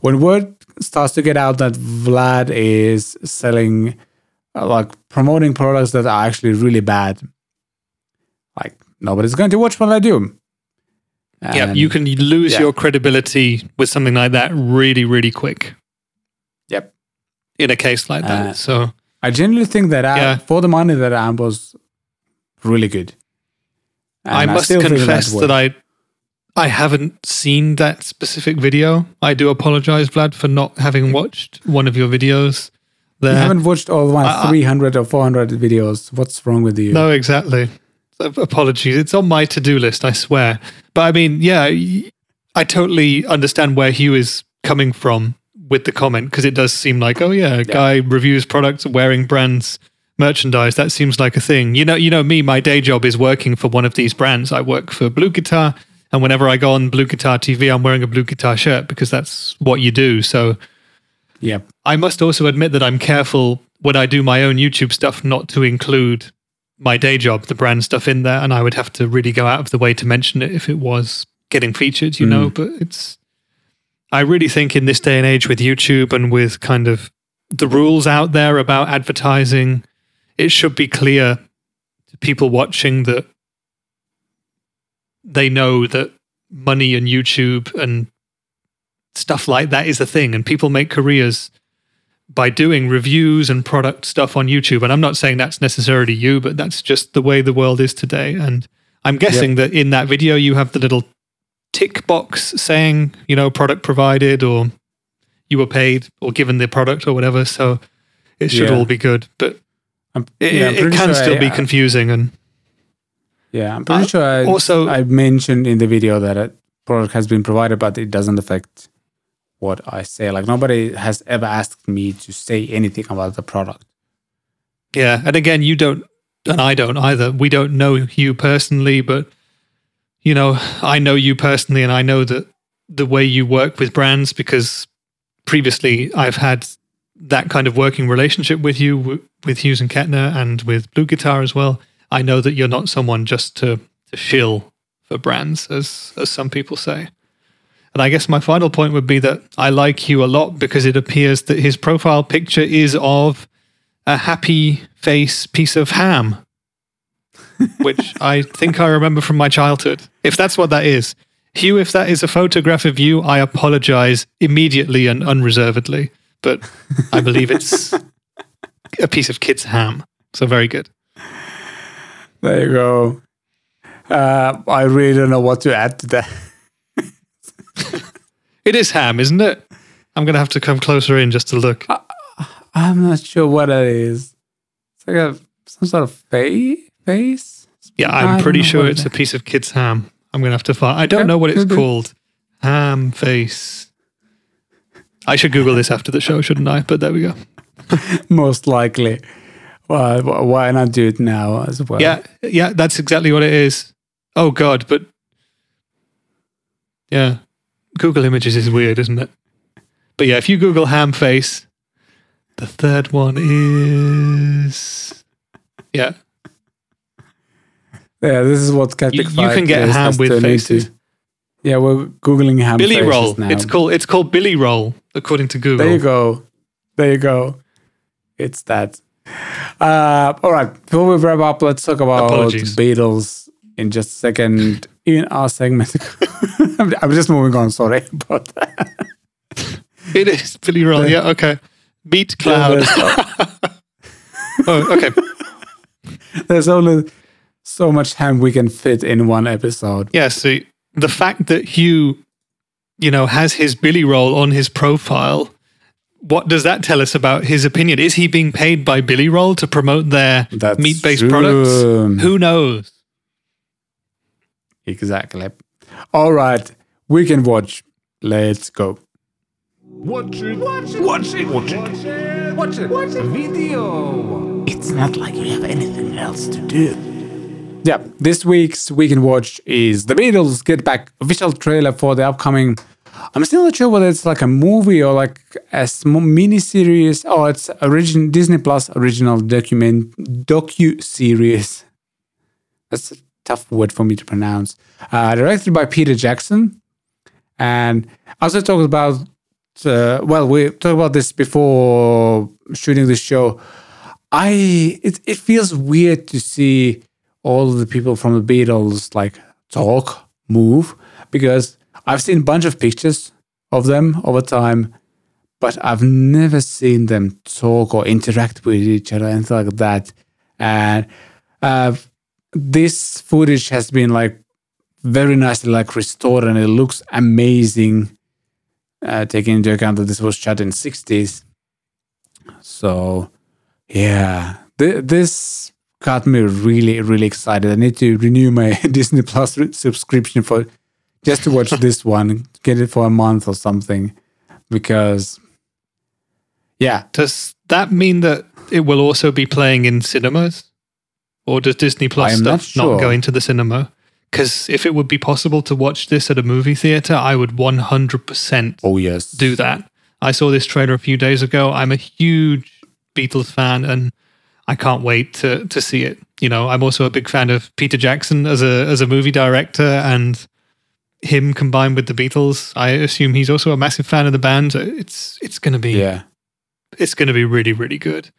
When word starts to get out that Vlad is selling, uh, like promoting products that are actually really bad, like nobody's going to watch what I do. yeah, you can lose yeah. your credibility with something like that really, really quick Yep. in a case like that. Uh, so I genuinely think that Yeah. for the money that amp was really good. I And must still confess way. that I I haven't seen that specific video. I do apologize, Vlad, for not having watched one of your videos. You haven't watched all my I- I- 300 or 400 videos. What's wrong with you? no, exactly. Apologies. It's on my to-do list. I swear. But I mean, yeah, I totally understand where Hugh is coming from with the comment because it does seem like, oh yeah, a guy reviews products wearing brands merchandise. That seems like a thing. You know, you know me. My day job is working for one of these brands. I work for BluGuitar, and whenever I go on BluGuitar TV, I'm wearing a BluGuitar shirt because that's what you do. So Yeah. I must also admit that I'm careful when I do my own YouTube stuff not to include my day job, the brand stuff in there, and I would have to really go out of the way to mention it if it was getting featured, you mm. know. But it's, I really think in this day and age with YouTube and with kind of the rules out there about advertising, it should be clear to people watching that they know that money and YouTube and stuff like that is a thing, and people make careers by doing reviews and product stuff on YouTube. And I'm not saying that's necessarily you, but that's just the way the world is today. And I'm guessing that in that video you have the little tick box saying, you know, product provided or you were paid or given the product or whatever. So it should Yeah. all be good. But I'm, it, yeah, it can sure still I- be confusing. And Yeah, I'm pretty Uh, sure I, also- I mentioned in the video that a product has been provided, but it doesn't affect what I say. Like nobody has ever asked me to say anything about the product. Yeah, and again, you don't, and I don't either. We don't know you personally, but you know, I know you personally, and I know that the way you work with brands because previously I've had that kind of working relationship with you, with Hughes and Kettner, and with BluGuitar as well. I know that you're not someone just to to shill for brands, as as some people say. And I guess my final point would be that I like you a lot because it appears that his profile picture is of a happy face piece of ham, which I think I remember from my childhood. If that's what that is, Hugh, if that is a photograph of you, I apologize immediately and unreservedly. But I believe it's a piece of kid's ham. So very good. There you go. Uh, I really don't know what to add to that. It is ham, isn't it? I'm going to have to come closer in just to look. I'm not sure what it is. It's like a some sort of fa- face. Yeah, I'm pretty sure it's it- a piece of kid's ham. I'm going to have to find. I don't Yeah, know what it's called. Ham face. I should Google this after the show, shouldn't I? But there we go. Most likely. Why, why not do it now as well? Yeah, yeah, that's exactly what it is. Oh God, but yeah, Google Images is weird, isn't it? But yeah, if you Google ham face, the third one is yeah, Yeah, this is what Cat you, you can get ham with faces. Yeah, we're googling ham Billy faces roll. now. It's called it's called Billy roll according to Google. There you go. There you go. It's that. Uh, all right. Before we wrap up, let's talk about Apologies. Beatles in just a second in our segment. I'm just moving on. Sorry about that. It is Billy roll. Yeah, okay. Beat cloud. oh, okay. There's only so much ham we can fit in one episode. Yeah, so the fact that Hugh, you know, has his Billy roll on his profile, what does that tell us about his opinion? Is he being paid by Billy Roll to promote their That's meat-based true. products? Who knows? Exactly. All right. We can watch. Let's go. Watch it. Watch it. Watch it. Watch it. Watch it. Watch it. Video. It's not like you have anything else to do. Yeah, this week's Weekend Watch is The Beatles Get Back official trailer for the upcoming. I'm still not sure whether it's like a movie or like a mini series. Oh, it's origin Disney Plus original document docu series. That's a tough word for me to pronounce. Uh, directed by Peter Jackson, and also talked about. Uh, well, we talked about this before shooting this show. I it it feels weird to see all the people from the Beatles like talk, move, because I've seen a bunch of pictures of them over time, but I've never seen them talk or interact with each other, anything like that. And uh, this footage has been like very nicely like restored, and it looks amazing. Uh, taking into account that this was shot in 60s so yeah, Th- this got me really, really excited. I need to renew my Disney Plus subscription for just to watch this one, get it for a month or something, because Yeah. Does that mean that it will also be playing in cinemas? Or does Disney Plus not stuff not, sure. go into the cinema? Because if it would be possible to watch this at a movie theater, I would 100% Oh yes. do that. I saw this trailer a few days ago. I'm a huge Beatles fan and I can't wait to to see it. You know, I'm also a big fan of Peter Jackson as a as a movie director and him combined with the Beatles. I assume he's also a massive fan of the band. It's it's going to be Yeah. it's going to be really really good.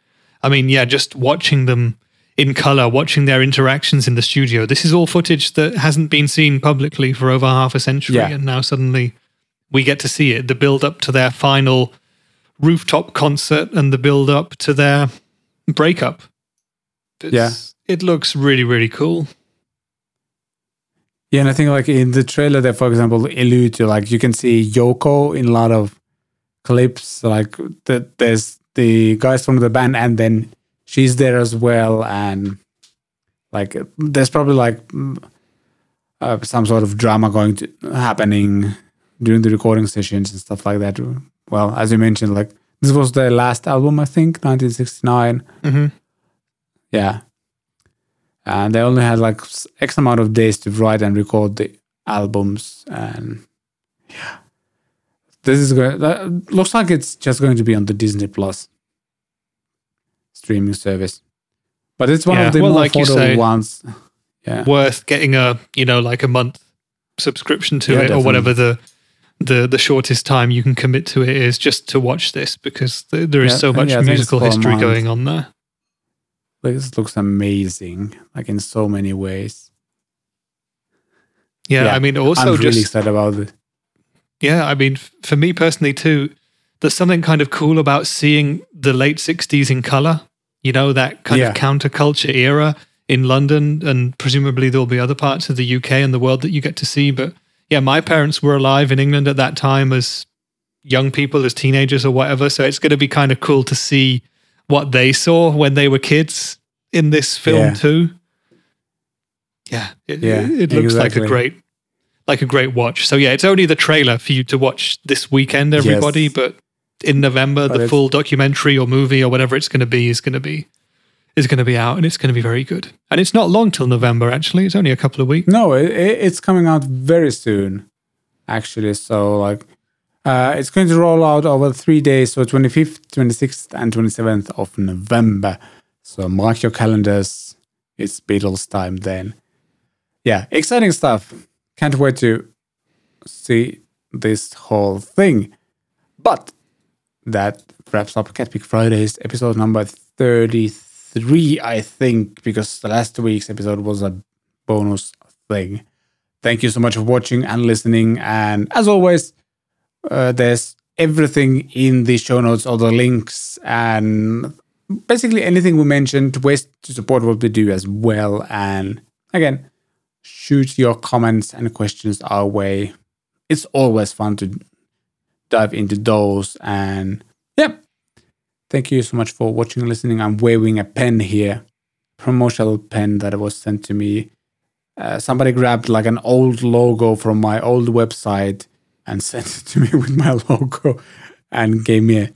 I mean, yeah, just watching them in color, watching their interactions in the studio. This is all footage that hasn't been seen publicly for over half a century Yeah. and now suddenly we get to see it. The build up to their final rooftop concert and the build up to their breakup. It's, Yeah. It looks really really cool. Yeah, and I think like in the trailer, they for example allude to like you can see Yoko in a lot of clips. Like the, there's the guys from the band, and then she's there as well, and like there's probably like mm, uh, some sort of drama going to happening during the recording sessions and stuff like that. Well, as you mentioned, like this was their last album, I think, 1969. hmm Yeah. And they only had like X amount of days to write and record the albums. And yeah, this is going, that looks like it's just going to be on the Disney Plus streaming service. But it's one Yeah, of the well, more like you affordable say- ones. Yeah. Worth getting a you know like a month subscription to Yeah, it or whatever the the the shortest time you can commit to it is just to watch this because th- there is Yeah, so much yeah, I think it's musical history month. going on there. This looks amazing, like in so many ways. Yeah, Yeah, I mean I'm also really just excited about it. Yeah, I mean, f- for me personally too, there's something kind of cool about seeing the late '60s in color. You know, that kind of counterculture era in London, and presumably there'll be other parts of the UK and the world that you get to see. But yeah, my parents were alive in England at that time as young people, as teenagers or whatever. So it's going to be kind of cool to see what they saw when they were kids in this film Yeah. too. Yeah, it, Yeah, it looks like a great like a great watch. So yeah, it's only the trailer for you to watch this weekend, everybody. Yes. But in November, But the full documentary or movie or whatever it's going to be is going to be is going to be out, and it's going to be very good. And it's not long till November. Actually, it's only a couple of weeks. No, it, it, it's coming out very soon, actually. So like, uh, it's going to roll out over three days, so 25th, 26th, and 27th of November. So mark your calendars. It's Beatles time then. Yeah, exciting stuff. Can't wait to see this whole thing. But that wraps up CatPick Fridays episode number 33, I think, because the last week's episode was a bonus thing. Thank you so much for watching and listening. And as always, uh, there's everything in the show notes, all the links, and basically anything we mentioned, ways to support what we do as well. And again, shoot your comments and questions our way. It's always fun to dive into those. And thank you so much for watching and listening. I'm waving a pen here, promotional pen that was sent to me. Uh, somebody grabbed like an old logo from my old website and sent it to me with my logo and gave me a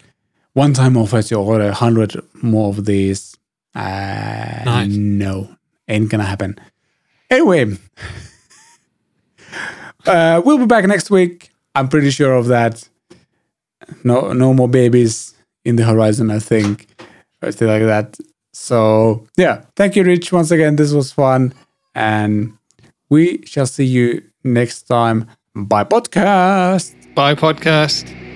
one time offer to order a hundred more of these. Uh, Nice. No, ain't gonna happen. Anyway, uh, we'll be back next week. I'm pretty sure of that. No, no more babies in the horizon. I think, or something like that. So yeah, thank you, Rich. Once again, this was fun, and we shall see you next time. Bye, podcast. Bye, podcast.